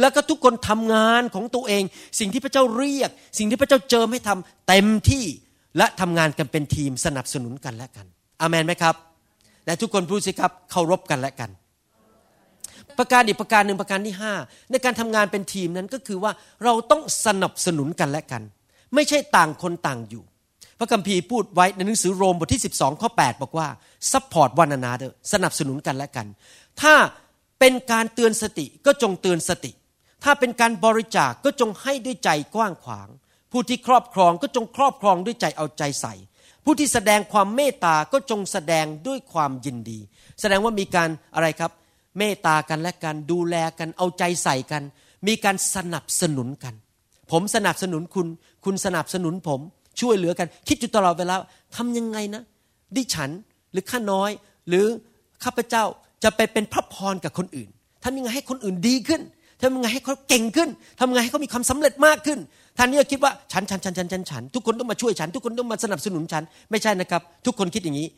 แล้วก็ทุกคนทำงานของตัวเอง สิ่งที่พระเจ้าเรียก สิ่งที่พระเจ้าเจิมให้ทำเต็มที่และทำงานกันเป็นทีมสนับสนุนกันและกัน อามนไหมครับแต่ทุกคนพูดสิครับเคารพกันและกัน ประการอีกประการหนึ่งประการที่ห้าในการทำงานเป็นทีมนั้นก็คือว่าเราต้องสนับสนุนกันและกัน ไม่ใช่ต่างคนต่างอยู่ พระคัมภีร์พูดไว้ในหนังสือโรมบทที่ 12ข้อ8บอกว่า support one another สนับสนุนกันและกัน ถ้าเป็นการเตือนสติก็จงเตือนสติ ถ้าเป็นการบริจาคก็จงให้ด้วยใจกว้างขวาง ผู้ที่ครอบครองก็จงครอบครองด้วยใจเอาใจใส่ ผู้ที่แสดงความเมตตาก็จงแสดงด้วยความยินดี แสดงว่ามีการอะไรครับ เมตตากันและกัน ดูแลกันเอาใจใส่กัน มีการสนับสนุนกัน ผมสนับสนุนคุณ คุณสนับสนุนผมช่วยเหลือกัน คิดอยู่ตลอดเวลาทำยังไงนะ ดิฉันหรือข้าน้อย หรือข้าพเจ้าจะไปเป็นพระพรกับคนอื่นทำยังไงให้คนอื่นดีขึ้นทำยังไงให้เขาเก่งขึ้นทำยังไงให้เขามีความสำเร็จมากขึ้นท่านนี้คิดว่าฉันฉันฉันฉันฉันฉันทุกคนต้องมาช่วยฉัน ทุกคนต้องมาสนับสนุนฉัน ไม่ใช่นะครับ ทุกคนคิดอย่างนี้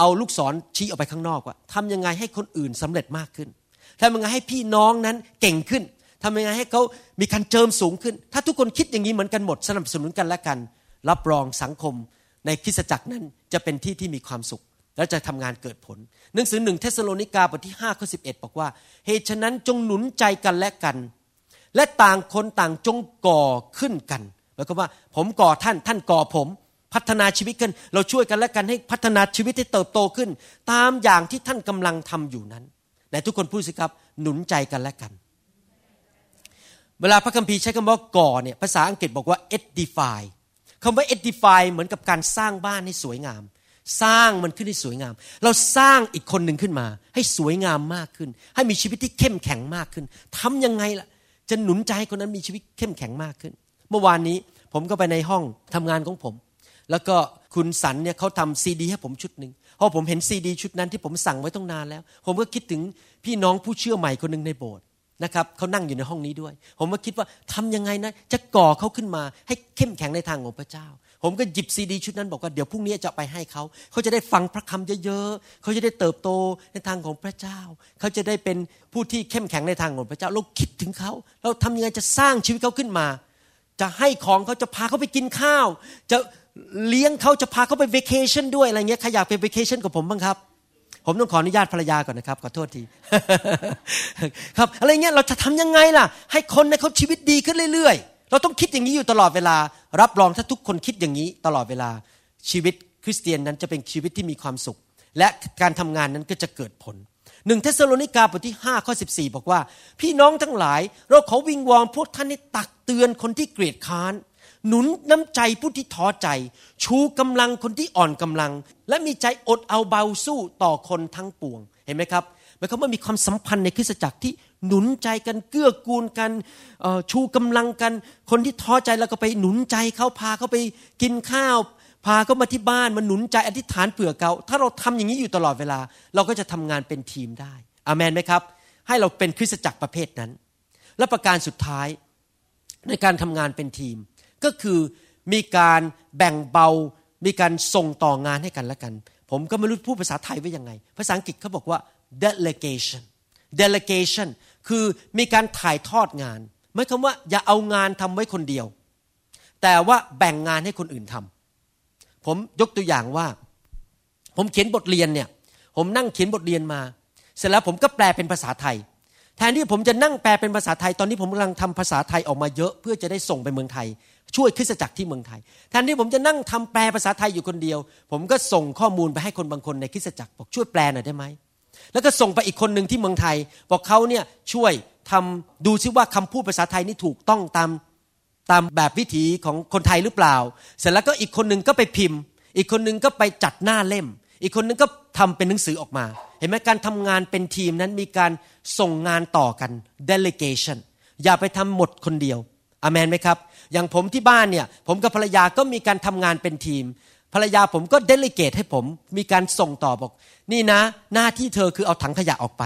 เอาลูกศรชี้ออกไปข้างนอกว่าทำยังไงให้คนอื่นสำเร็จมากขึ้นทำยังไงให้พี่น้องนั้นเก่งขึ้นทำยังไงให้เขามีการเจิมสูงขึ้น ถ้าทุกคนคิดอย่างนี้เหมือนกันหมดสนับสนุนกันและกัน รับรองสังคมในคริสตจักรนั้นจะเป็นที่ที่มีความสุข และจะทำงานเกิดผล หนังสือหนึ่งเทสโลนิกาบทที่5ข้อ11บอกว่า เหตุฉะนั้นจงหนุนใจกันและกัน และต่างคนต่างจงก่อขึ้นกันหมายความว่า ผมก่อท่านท่านก่อผม พัฒนาชีวิตกันเราช่วยกันและกันให้พัฒนาชีวิตให้เติบโตขึ้น ตามอย่างที่ท่านกำลังทำอยู่นั้นไหนทุกคนพูดสิครับ หนุนใจกันและกัน เวลาพระคัมภีร์ใช้คำว่าก่อเนี่ยภาษาอังกฤษบอกว่า edify คำว่า edify เหมือนกับการสร้างบ้านให้สวยงาม สร้างมันขึ้นให้สวยงาม เราสร้างอีกคนหนึ่งขึ้นมา ให้สวยงามมากขึ้น ให้มีชีวิตที่เข้มแข็งมากขึ้นทำยังไงล่ะ จะหนุนใจคนนั้นมีชีวิตเข้มแข็งมากขึ้น เมื่อวานนี้ผมก็ไปในห้องทำงานของผม แล้วก็คุณสันเนี่ยเขาทำซีดีให้ผมชุดหนึ่งพอผมเห็นซีดีชุดนั้นที่ผมสั่งไว้ต้องนานแล้ว ผมก็คิดถึงพี่น้องผู้เชื่อใหม่คนหนึ่งในโบสถ์นะครับเขานั่งอยู่ในห้องนี้ด้วย ผมก็คิดว่าทำยังไงนะจะก่อเขาขึ้นมาให้เข้มแข็งในทางของพระเจ้า ผมก็หยิบซีดีชุดนั้นบอกว่าเดี๋ยวพรุ่งนี้จะไปให้เขาเขาจะได้ฟังพระคำเยอะๆเขาจะได้เติบโตในทางของพระเจ้า เขาจะได้เป็นผู้ที่เข้มแข็งในทางของพระเจ้าเราคิดถึงเขาเราทำยังไงจะสร้างชีวิตเขาขึ้นมา จะให้ของเขาจะพาเขาไปกินข้าว จะ เลี้ยงเขาจะพาเขาไปเวกเคชั่นด้วยอะไรเงี้ยใครอยากไปเวกเคชั่นกับผมบ้างครับ ผมต้องขออนุญาตภรรยาก่อนนะครับขอโทษทีครับอะไรเงี้ยเราจะทำยังไงล่ะ ให้คนในเขาชีวิตดีขึ้นเรื่อยๆ เราต้องคิดอย่างนี้อยู่ตลอดเวลา รับรองถ้าทุกคนคิดอย่างนี้ตลอดเวลาชีวิตคริสเตียนนั้นจะเป็นชีวิตที่มีความสุข และการทำงานนั้นก็จะเกิดผลหนึ่งเทสโลนิกาบทที่5ข้อ14 บอกว่า พี่น้องทั้งหลาย เราขอวิงวอนพวกท่านให้ตักเตือนคนที่เกลียดค้าน หนุนน้ำใจผู้ที่ท้อใจ ชูกำลังคนที่อ่อนกำลัง และมีใจอดเอาเบาสู้ต่อคนทั้งปวงเห็นไหมครับหมายความว่ามีความสัมพันธ์ในคริสตจักรที่หนุนใจกันเกื้อกูลกันชูกำลังกัน คนที่ท้อใจแล้วก็ไปหนุนใจเขาพาเขาไปกินข้าว พาเขามาที่บ้านมาหนุนใจอธิษฐานเผื่อเขาถ้าเราทำอย่างนี้อยู่ตลอดเวลา เราก็จะทำงานเป็นทีมได้อเมนไหมครับ ให้เราเป็นคริสตจักรประเภทนั้น และประการสุดท้ายในการทำงานเป็นทีม ก็คือมีการแบ่งเบา มีการส่งต่องานให้กันและกัน ผมก็ไม่รู้พูดภาษาไทยว่ายังไง ภาษาอังกฤษเขาบอกว่า delegation delegation คือมีการถ่ายทอดงานหมายความว่าอย่าเอางานทำไว้คนเดียว แต่ว่าแบ่งงานให้คนอื่นทำผมยกตัวอย่างว่า ผมเขียนบทเรียนเนี่ย ผมนั่งเขียนบทเรียนมา เสร็จแล้วผมก็แปลเป็นภาษาไทย แทนที่ผมจะนั่งแปลเป็นภาษาไทย ตอนนี้ผมกำลังทำภาษาไทยออกมาเยอะ เพื่อจะได้ส่งไปเมืองไทย ช่วยคริสตจักรที่เมืองไทยแทนที่ผมจะนั่งทำแปลภาษาไทยอยู่คนเดียว ผมก็ส่งข้อมูลไปให้คนบางคนในคริสตจักรบอกช่วยแปลหน่อยได้ไหมแล้วก็ส่งไปอีกคนหนึ่งที่เมืองไทย บอกเขาเนี่ยช่วยทำดูซิว่าคำพูดภาษาไทยนี่ถูกต้องตามตามแบบวิถีของคนไทยหรือเปล่า เสร็จแล้วก็อีกคนหนึ่งก็ไปพิมพ์ อีกคนหนึ่งก็ไปจัดหน้าเล่ม อีกคนหนึ่งก็ทำเป็นหนังสือออกมา เห็นไหมการทำงานเป็นทีมนั้นมีการส่งงานต่อกัน delegation อย่าไปทำหมดคนเดียวอเมนไหมครับ อย่างผมที่บ้านเนี่ย ผมกับภรรยาก็มีการทำงานเป็นทีม ภรรยาผมก็เดลิเกตให้ผมมีการส่งต่อบอก นี่นะ หน้าที่เธอคือเอาถังขยะออกไป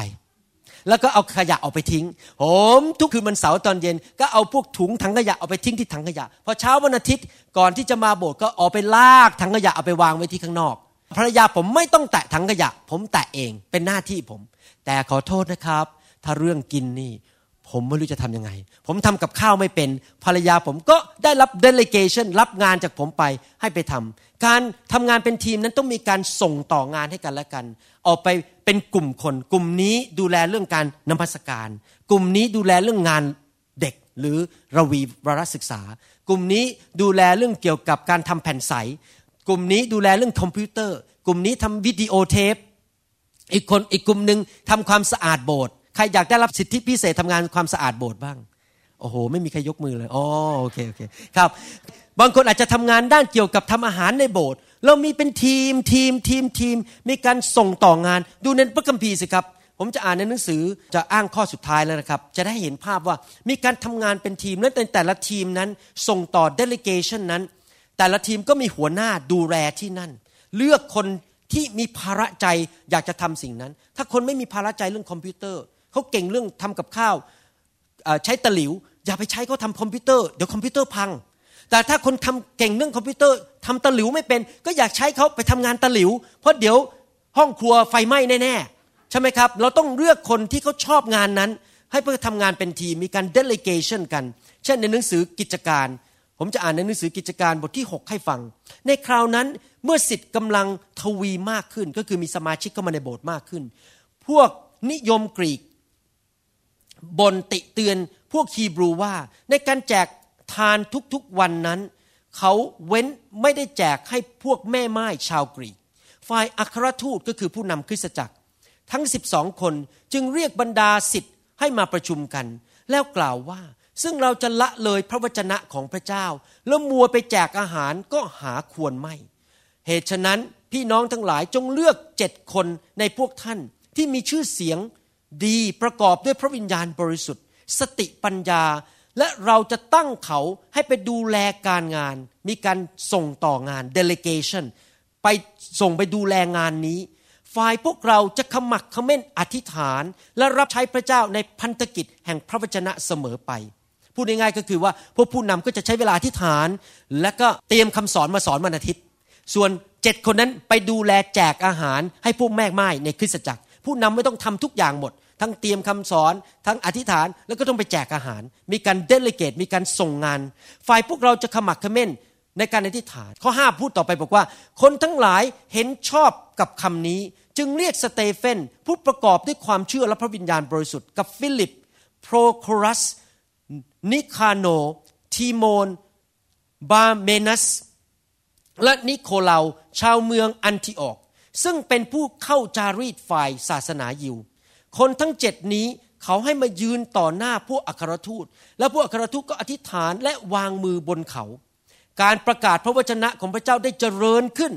แล้วก็เอาขยะออกไปทิ้ง ผมทุกคืนวันเสาร์ตอนเย็น ก็เอาพวกถุงถังขยะเอาไปทิ้งที่ถังขยะพอเช้าวันอาทิตย์ก่อนที่จะมาโบสถ์ก็ออกไปลากถังขยะเอาไปวางไว้ที่ข้างนอกภรรยาผมไม่ต้องแตะถังขยะ ผมแตะเองเป็นหน้าที่ผม แต่ขอโทษนะครับ ถ้าเรื่องกินนี่ ผมไม่รู้จะทำยังไง ผมทำกับข้าวไม่เป็น ภรรยาผมก็ได้รับเดลิเกชันรับงานจากผมไปให้ไปทำ การทำงานเป็นทีมนั้นต้องมีการส่งต่องานให้กันและกัน ออกไปเป็นกลุ่มคน กลุ่มนี้ดูแลเรื่องการนมัสการ กลุ่มนี้ดูแลเรื่องงานเด็กหรือระวีวรศึกษา กลุ่มนี้ดูแลเรื่องเกี่ยวกับการทำแผ่นใส กลุ่มนี้ดูแลเรื่องคอมพิวเตอร์ กลุ่มนี้ทำวิดีโอเทป อีกคนอีกกลุ่มหนึ่งทำความสะอาดโบสถ์ ใครอยากได้รับสิทธิพิเศษทำงานความสะอาดโบสถ์บ้าง โอ้โห ไม่มีใครยกมือเลยอ๋อโอเคโอเคครับ บางคนอาจจะทำงานด้านเกี่ยวกับทำอาหารในโบสถ์เรามีเป็นทีมทีมทีมทีม มีการส่งต่องาน ดูในพระคัมภีร์สิครับ ผมจะอ่านในหนังสือจะอ้างข้อสุดท้ายแล้วนะครับ จะได้เห็นภาพว่ามีการทำงานเป็นทีมและแต่ละทีมนั้น ส่งต่อ delegation นั้น แต่ละทีมก็มีหัวหน้าดูแลที่นั่น เลือกคนที่มีภาระใจอยากจะทำสิ่งนั้น ถ้าคนไม่มีภาระใจเรื่องคอมพิวเตอร์ เขาเก่งเรื่องทำกับข้าวใช้ตะหลิว อย่าไปใช้เขาทำคอมพิวเตอร์เดี๋ยวคอมพิวเตอร์พัง แต่ถ้าคนทำเก่งเรื่องคอมพิวเตอร์ทำตะหลิวไม่เป็น ก็อย่าใช้เขาไปทำงานตะหลิว เพราะเดี๋ยวห้องครัวไฟไหม้แน่ๆใช่ไหมครับ เราต้องเลือกคนที่เขาชอบงานนั้น ให้เพื่อทำงานเป็นทีมมีการเดลิเกชันกัน เช่นในหนังสือกิจการ ผมจะอ่านในหนังสือกิจการบทที่ 6 ให้ฟัง ในคราวนั้นเมื่อสิทธิ์กำลังทวีมากขึ้น ก็คือมีสมาชิกเข้ามาในโบสถ์มากขึ้น พวกนิยมกรีก บนติเตือนพวกฮีบรูว่า ในการแจกทานทุกๆวันนั้น เขาเว้นไม่ได้แจกให้พวกแม่ไม้ชาวกรีก ฝ่ายอัครทูตก็คือผู้นำคริสตจักร ทั้ง 12 คนจึงเรียกบรรดาสิทธิ์ให้มาประชุมกัน แล้วกล่าวว่าซึ่งเราจะละเลยพระวจนะของพระเจ้า แล้วมัวไปแจกอาหารก็หาควรไม่ เหตุฉะนั้นพี่น้องทั้งหลายจงเลือกเจ็ดคนในพวกท่านที่มีชื่อเสียง ดีประกอบด้วยพระวิญญาณบริสุทธิ์ สติปัญญา และเราจะตั้งเขาให้ไปดูแลการงาน มีการส่งต่องาน delegation ไปส่งไปดูแลงานนี้ ฝ่ายพวกเราจะขมักเขม้นอธิษฐาน และรับใช้พระเจ้าในพันธกิจแห่งพระวจนะเสมอไปพูดง่ายๆก็คือว่าพวกผู้นำก็จะใช้เวลาอธิษฐาน และก็เตรียมคำสอนมาสอนวันอาทิตย์ ส่วนเจ็ดคนนั้นไปดูแลแจกอาหารให้พวกแม่ไม้ในคริสตจักร ผู้นำไม่ต้องทำทุกอย่างหมด ทั้งเตรียมคำสอน ทั้งอธิษฐานแล้วก็ต้องไปแจกอาหาร มีการ delegate มีการส่งงาน ฝ่ายพวกเราจะขะมักเขม้นในการอธิษฐาน ข้อห้าพูดต่อไปบอกว่า คนทั้งหลายเห็นชอบกับคำนี้ จึงเรียกสเตเฟนผู้ประกอบด้วยความเชื่อและพระวิญญาณบริสุทธิ์กับฟิลิปโปรโครัส นิคาโนร์ ทีโมน ปารเมนัส และนิโคลาชาวเมืองอันทิออก ซึ่งเป็นผู้เข้าจารีตฝ่ายศาสนายิว คนทั้งเจ็ดนี้เขาให้มายืนต่อหน้าพวกอัครทูต และพวกอัครทูตก็อธิษฐานและวางมือบนเขา การประกาศพระวจนะของพระเจ้าได้เจริญขึ้น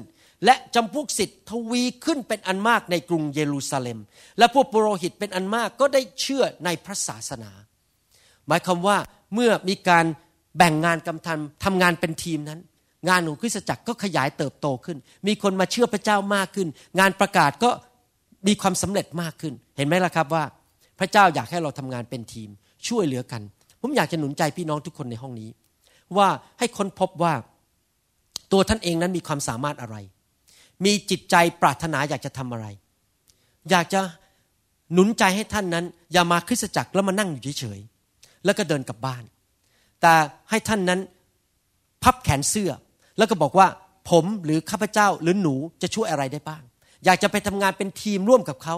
และจำพวกสิทธิ์ทวีขึ้นเป็นอันมากในกรุงเยรูซาเล็ม และพวกปุโรหิตเป็นอันมากก็ได้เชื่อในพระศาสนา หมายความว่าเมื่อมีการแบ่งงานกำทันทำงานเป็นทีมนั้น งานของคริสตจักรก็ขยายเติบโตขึ้น มีคนมาเชื่อพระเจ้ามากขึ้น งานประกาศก็ มีความสำเร็จมากขึ้น เห็นไหมล่ะครับว่า พระเจ้าอยากให้เราทำงานเป็นทีม ช่วยเหลือกัน ผมอยากจะหนุนใจพี่น้องทุกคนในห้องนี้ ว่าให้ค้นพบว่าตัวท่านเองนั้นมีความสามารถอะไร มีจิตใจปรารถนาอยากจะทำอะไร อยากจะหนุนใจให้ท่านนั้น อย่ามาคริสตจักรแล้วมานั่งอยู่เฉยๆแล้วก็เดินกลับบ้าน แต่ให้ท่านนั้นพับแขนเสื้อ แล้วก็บอกว่าผมหรือข้าพเจ้าหรือหนูจะช่วยอะไรได้บ้าง อยากจะไปทำงานเป็นทีมร่วมกับเขา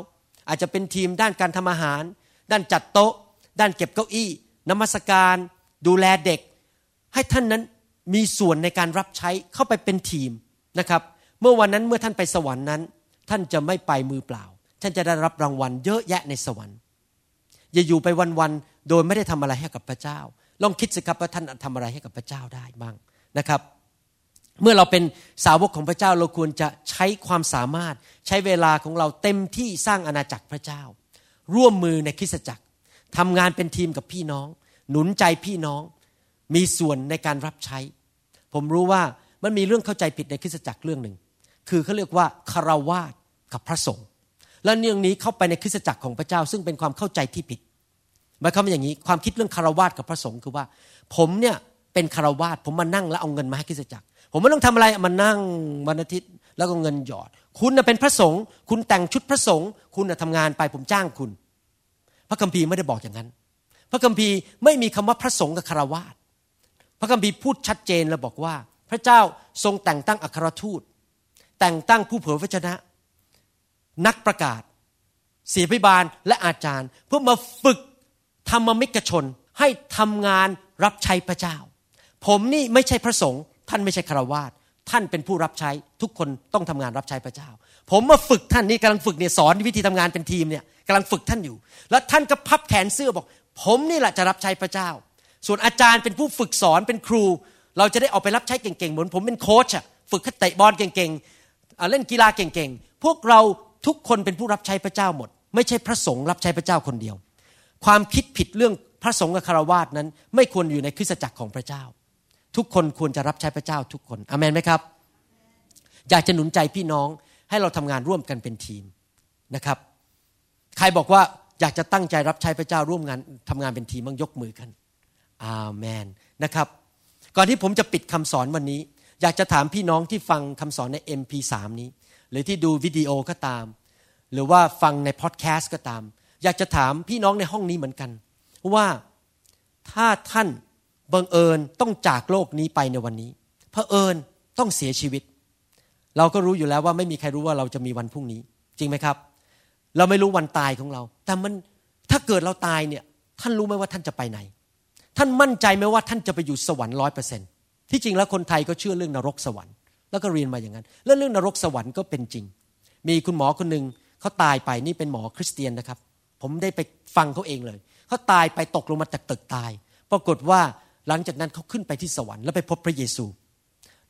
อาจจะเป็นทีมด้านการทำอาหาร ด้านจัดโต๊ะ ด้านเก็บเก้าอี้นมัสการ ดูแลเด็ก ให้ท่านนั้นมีส่วนในการรับใช้เข้าไปเป็นทีมนะครับ เมื่อวันนั้นเมื่อท่านไปสวรรค์นั้น ท่านจะไม่ไปมือเปล่า ท่านจะได้รับรางวัลเยอะแยะในสวรรค์ อย่าอยู่ไปวันๆโดยไม่ได้ทำอะไรให้กับพระเจ้า ลองคิดสิครับว่าท่านทำอะไรให้กับพระเจ้าได้บ้างนะครับ เมื่อเราเป็นสาวกของพระเจ้าเราควรจะใช้ความสามารถใช้เวลาของเราเต็มที่สร้างอาณาจักรพระเจ้า ร่วมมือในคริสตจักรทำงานเป็นทีมกับพี่น้อง หนุนใจพี่น้อง มีส่วนในการรับใช้ ผมรู้ว่ามันมีเรื่องเข้าใจผิดในคริสตจักรเรื่องหนึ่ง คือเขาเรียกว่าคารวาสกับพระสงฆ์และเรื่องนี้เข้าไปในคริสตจักรของพระเจ้า ซึ่งเป็นความเข้าใจที่ผิดหมายความว่าอย่างนี้ความคิดเรื่องคารวาสกับพระสงฆ์คือว่า ผมเนี่ย เป็นคารวาสผมมานั่งแล้วเอาเงินมาให้คริสตจักร ผมไม่ต้องทำอะไรมานั่งวันอาทิตย์แล้วก็เงินหยอด คุณน่ะเป็นพระสงฆ์คุณแต่งชุดพระสงฆ์คุณน่ะทำงานไปผมจ้างคุณ พระคัมภีร์ไม่ได้บอกอย่างนั้น พระคัมภีร์ไม่มีคำว่าพระสงฆ์กับคารวาสพระคัมภีร์พูดชัดเจนแล้วบอกว่า พระเจ้าทรงแต่งตั้งอัครทูต แต่งตั้งผู้เผยพระชนะ นักประกาศเสียพิบาลและอาจารย์ เพื่อมาฝึกธรรมมิกชนให้ทำงานรับใช้พระเจ้า ผมนี่ไม่ใช่พระสงฆ์ท่านไม่ใช่คารวาสท่านเป็นผู้รับใช้ทุกคนต้องทำงานรับใช้พระเจ้า ผมมาฝึกท่านนี่กำลังฝึกเนี่ยสอนวิธีทำงานเป็นทีมเนี่ยกำลังฝึกท่านอยู่ แล้วท่านก็พับแขนเสื้อบอก ผมนี่แหละจะรับใช้พระเจ้า ส่วนอาจารย์เป็นผู้ฝึกสอนเป็นครู เราจะได้ออกไปรับใช้เก่งๆเหมือนผมเป็นโค้ชอะฝึกเตะบอลเก่งๆเล่นกีฬาเก่งๆพวกเราทุกคนเป็นผู้รับใช้พระเจ้าหมด ไม่ใช่พระสงฆ์รับใช้พระเจ้าคนเดียว ความคิดผิดเรื่องพระสงฆ์กับคารวาสนั้น ไม่ควรอยู่ในคริสตจักรของพระเจ้า ทุกคนควรจะรับใช้พระเจ้าทุกคนอเมนไหมครับ อยากจะหนุนใจพี่น้องให้เราทำงานร่วมกันเป็นทีมนะครับ ใครบอกว่าอยากจะตั้งใจรับใช้พระเจ้าร่วมงานทำงานเป็นทีมบ้างยกมือกันอาเมนนะครับ ก่อนที่ผมจะปิดคำสอนวันนี้ อยากจะถามพี่น้องที่ฟังคำสอนใน MP3 นี้ หรือที่ดูวิดีโอก็ตาม หรือว่าฟังในพอดแคสต์ก็ตาม อยากจะถามพี่น้องในห้องนี้เหมือนกัน ว่าถ้าท่าน บังเอิญต้องจากโลกนี้ไปในวันนี้เผอิญต้องเสียชีวิต เราก็รู้อยู่แล้วว่าไม่มีใครรู้ว่าเราจะมีวันพรุ่งนี้ จริงไหมครับ เราไม่รู้วันตายของเรา แต่มันถ้าเกิดเราตายเนี่ย ท่านรู้ไหมว่าท่านจะไปไหน ท่านมั่นใจไหมว่าท่านจะไปอยู่สวรรค์ร้อยเปอร์เซ็นที่จริงแล้วคนไทยก็เชื่อเรื่องนรกสวรรค์แล้วก็เรียนมาอย่างนั้น แล้วเรื่องนรกสวรรค์ก็เป็นจริง มีคุณหมอคนหนึ่งเขาตายไปนี่เป็นหมอคริสเตียนนะครับ ผมได้ไปฟังเขาเองเลยเขาตายไปตกลงมาจากตึกตาย ปรากฏว่า หลังจากนั้นเขาขึ้นไปที่สวรรค์แล้วไปพบพระเยซู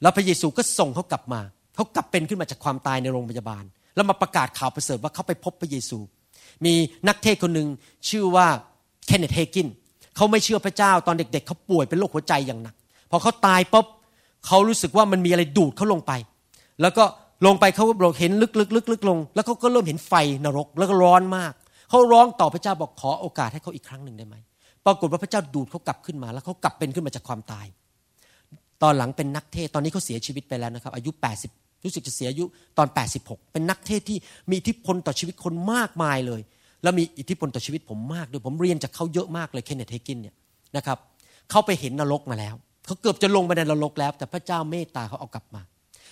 แล้วพระเยซูก็ส่งเขากลับมา เขากลับเป็นขึ้นมาจากความตายในโรงพยาบาล แล้วมาประกาศข่าวประเสริฐว่าเขาไปพบพระเยซู มีนักเทศคนหนึ่งชื่อว่าเคนเนตเฮกินเขาไม่เชื่อพระเจ้าตอนเด็กๆเขาป่วยเป็นโรคหัวใจอย่างหนัก พอเขาตายปุ๊บเขารู้สึกว่ามันมีอะไรดูดเขาลงไป แล้วก็ลงไปเขาก็บอกเห็นลึกๆลึกๆลง แล้วเขาก็เริ่มเห็นไฟนรกแล้วก็ร้อนมาก เขาร้องต่อพระเจ้าบอกขอโอกาสให้เขาอีกครั้งหนึ่งได้ไหม ปรากฏว่าพระเจ้าดูดเขากลับขึ้นมาแล้วเขากลับเป็นขึ้นมาจากความตาย ตอนหลังเป็นนักเทศตอนนี้เขาเสียชีวิตไปแล้วนะครับ อายุ 80 รู้สึกจะเสียอายุตอน 86 เป็นนักเทศที่มีอิทธิพลต่อชีวิตคนมากมายเลย แล้วมีอิทธิพลต่อชีวิตผมมากด้วยผมเรียนจากเขาเยอะมากเลยเคนเนตเฮกินเนี่ยนะครับเขาไปเห็นนรกมาแล้วเขาเกือบจะลงไปในนรกแล้ว แต่พระเจ้าเมตตาเขาเอากลับมา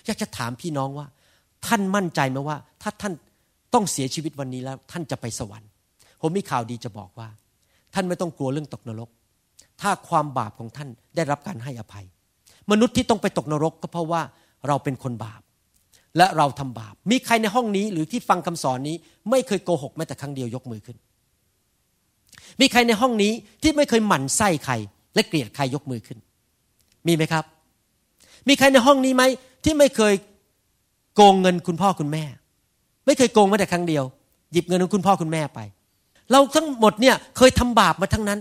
อยากจะถามพี่น้องว่า ท่านมั่นใจไหมว่า ถ้าท่านต้องเสียชีวิตวันนี้แล้ว ท่านจะไปสวรรค์ ผมมีข่าวดีจะบอกว่า ท่านไม่ต้องกลัวเรื่องตกนรก ถ้าความบาปของท่านได้รับการให้อภัย มนุษย์ที่ต้องไปตกนรกก็เพราะว่าเราเป็นคนบาป และเราทำบาป มีใครในห้องนี้หรือที่ฟังคำสอนนี้ ไม่เคยโกหกแม้แต่ครั้งเดียวยกมือขึ้น มีใครในห้องนี้ที่ไม่เคยหมั่นไส้ใคร และเกลียดใครยกมือขึ้น มีไหมครับ มีใครในห้องนี้ไหมที่ไม่เคยโกงเงินคุณพ่อคุณแม่ ไม่เคยโกงแม้แต่ครั้งเดียว หยิบเงินของคุณพ่อคุณแม่ไป เราทั้งหมดเนี่ยเคยทำบาปมาทั้งนั้น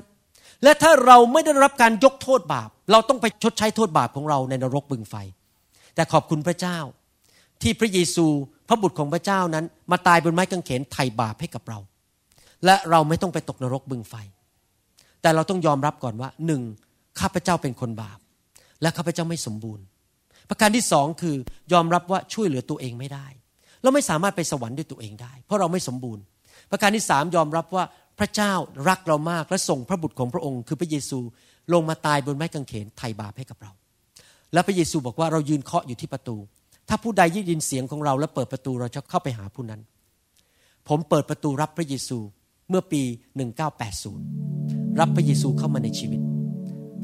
และถ้าเราไม่ได้รับการยกโทษบาป เราต้องไปชดใช้โทษบาปของเราในนรกบึงไฟ แต่ขอบคุณพระเจ้า ที่พระเยซูพระบุตรของพระเจ้านั้น มาตายบนไม้กางเขนไถ่บาปให้กับเรา และเราไม่ต้องไปตกนรกบึงไฟ แต่เราต้องยอมรับก่อนว่าหนึ่งข้าพเจ้าเป็นคนบาป และข้าพเจ้าไม่สมบูรณ์ ประการที่สองคือยอมรับว่าช่วยเหลือตัวเองไม่ได้ เราไม่สามารถไปสวรรค์ด้วยตัวเองได้ เพราะเราไม่สมบูรณ์ ประการที่สามยอมรับว่าพระเจ้ารักเรามากและส่งพระบุตรของพระองค์ คือพระเยซูลงมาตายบนไม้กางเขนไถ่บาปให้กับเรา แล้วพระเยซูบอกว่าเรายืนเคาะอยู่ที่ประตู ถ้าผู้ใดยินเสียงของเราและเปิดประตูเราจะเข้าไปหาผู้นั้น ผมเปิดประตูรับพระเยซูเมื่อปี 1980 รับพระเยซูเข้ามาในชีวิต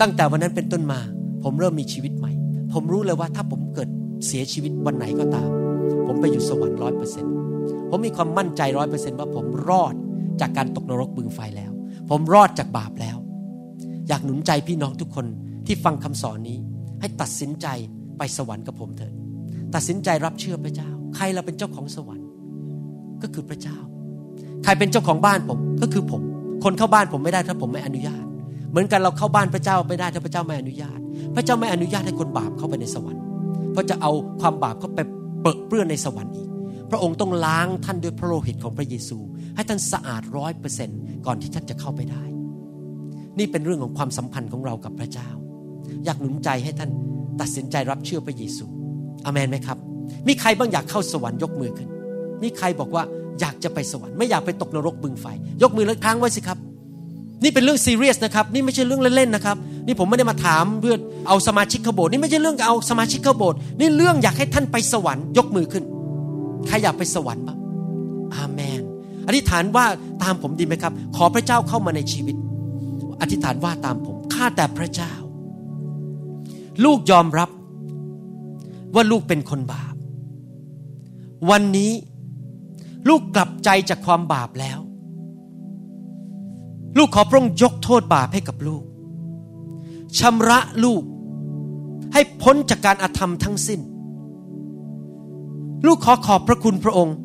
ตั้งแต่วันนั้นเป็นต้นมา ผมเริ่มมีชีวิตใหม่ ผมรู้เลยว่าถ้าผมเกิดเสียชีวิตวันไหนก็ตาม ผมไปอยู่สวรรค์ร้อยเปอร์เซ็นต์ ผมมีความมั่นใจร้อยเปอร์เซ็นต์ว่าผมรอดจากการตกนรกบึงไฟแล้ว ผมรอดจากบาปแล้ว อยากหนุนใจพี่น้องทุกคนที่ฟังคำสอนนี้ ให้ตัดสินใจไปสวรรค์กับผมเถิด ตัดสินใจรับเชื่อพระเจ้า ใครเราเป็นเจ้าของสวรรค์ ก็คือพระเจ้า ใครเป็นเจ้าของบ้านผมก็คือผม คนเข้าบ้านผมไม่ได้ถ้าผมไม่อนุญาต เหมือนกันเราเข้าบ้านพระเจ้าไม่ได้ถ้าพระเจ้าไม่อนุญาต พระเจ้าไม่อนุญาตให้คนบาปเข้าไปในสวรรค์เพราะจะเอาความบาปเข้าไปเปิดเปื้อนในสวรรค์อีก พระองค์ต้องล้างท่านด้วยพระโลหิตของพระเยซู ให้ท่านสะอาดร้อยเปอร์เซนก่อนที่ท่านจะเข้าไปได้ นี่เป็นเรื่องของความสัมพันธ์ของเรากับพระเจ้า อยากหนุนใจให้ท่านตัดสินใจรับเชื่อพระเยซูอเมนไหมครับ มีใครบ้างอยากเข้าสวรรค์ยกมือขึ้น มีใครบอกว่าอยากจะไปสวรรค์ไม่อยากไปตกนรกบึงไฟ ยกมือแล้วค้างไว้สิครับ นี่เป็นเรื่องซีเรียสนะครับ นี่ไม่ใช่เรื่องเล่นๆนะครับ นี่ผมไม่ได้มาถามเพื่อเอาสมาชิกขบสถ์นี่ไม่ใช่เรื่องเอาสมาชิกขบสถ์นี่เรื่องอยากให้ท่านไปสวรรค์ยกมือขึ้น ใครอยากไปสวรรค์บ้างอาเมนอธิษฐานว่าตามผมดีไหมครับ ขอพระเจ้าเข้ามาในชีวิต อธิษฐานว่าตามผมข้าแต่พระเจ้า ลูกยอมรับว่าลูกเป็นคนบาป วันนี้ลูกกลับใจจากความบาปแล้ว ลูกขอพระองค์ยกโทษบาปให้กับลูกชำระลูกให้พ้นจากการอาธรรมทั้งสิ้น ลูกขอขอบพระคุณพระองค์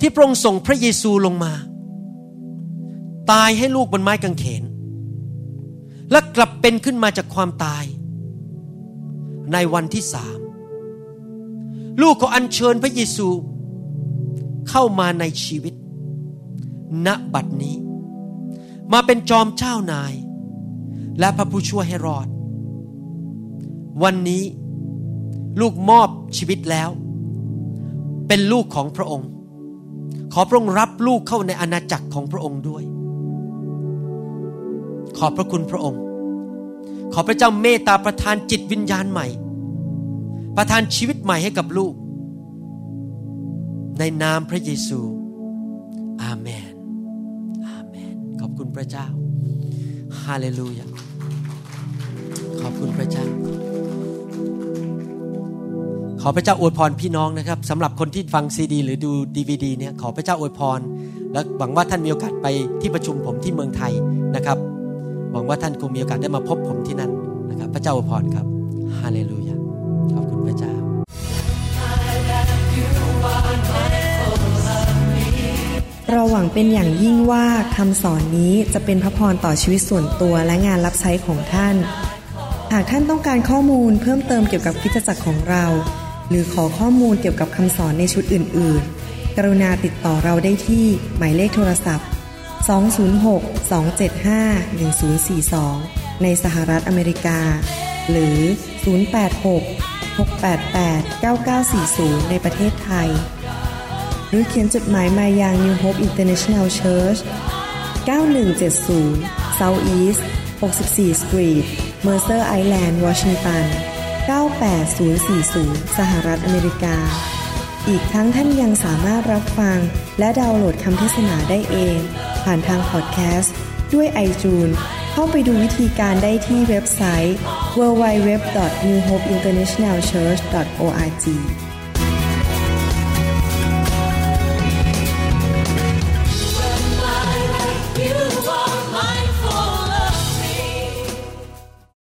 ที่พระองค์ส่งพระเยซูลงมา ตายให้ลูกบนไม้กางเขน และกลับเป็นขึ้นมาจากความตาย ในวันที่สามลูกขออัญเชิญพระเยซู เข้ามาในชีวิต ณบัดนี้ มาเป็นจอมเจ้านาย และพระผู้ช่วยให้รอด วันนี้ ลูกมอบชีวิตแล้ว เป็นลูกของพระองค์ ขอพระองค์รับลูกเข้าในอาณาจักรของพระองค์ด้วย ขอบพระคุณพระองค์ ขอพระเจ้าเมตตาประทานจิตวิญญาณใหม่ ประทานชีวิตใหม่ให้กับลูก ในนามพระเยซู อาเมน อาเมน ขอบคุณพระเจ้า ฮาเลลูยา ขอบคุณพระเจ้า ขอพระเจ้าอวยพรพี่น้องนะครับสำหรับคนที่ฟังซีดี หรือดูดีวดีเนี่ยขอพระเจ้าอวยพร และหวังว่าท่านมีโอกาสไปที่ประชุมผมที่เมืองไทยนะครับ หวังว่าท่านคงมีโอกาสได้มาพบผมที่นั่นนะครับ พระเจ้าอวยพรครับฮาเลลูยาขอบคุณพระเจ้า เราหวังเป็นอย่างยิ่งว่าคำสอนนี้จะเป็นพระพรต่อชีวิตส่วนตัวและงานรับใช้ของท่าน หากท่านต้องการข้อมูลเพิ่มเติมเกี่ยวกับคริสตจักรของเรา หรือขอข้อมูลเกี่ยวกับคำสอนในชุดอื่น ๆ กรุณาติดต่อเราได้ที่หมายเลขโทรศัพท์ 206-275-1042 ในสหรัฐอเมริกา หรือ 086-688-9940 ในประเทศไทย หรือเขียนจดหมายมายัง New Hope International Church 9170 South East 64 Street Mercer Island Washington 98040 สหรัฐอเมริกา อีกทั้งท่านยังสามารถรับฟัง และดาวน์โหลดคำเทศนาได้เอง ผ่านทางพอดแคสต์ด้วยไอจูนเข้าไปดูวิธีการได้ที่เว็บไซต์ www.newhopeinternationalchurch.org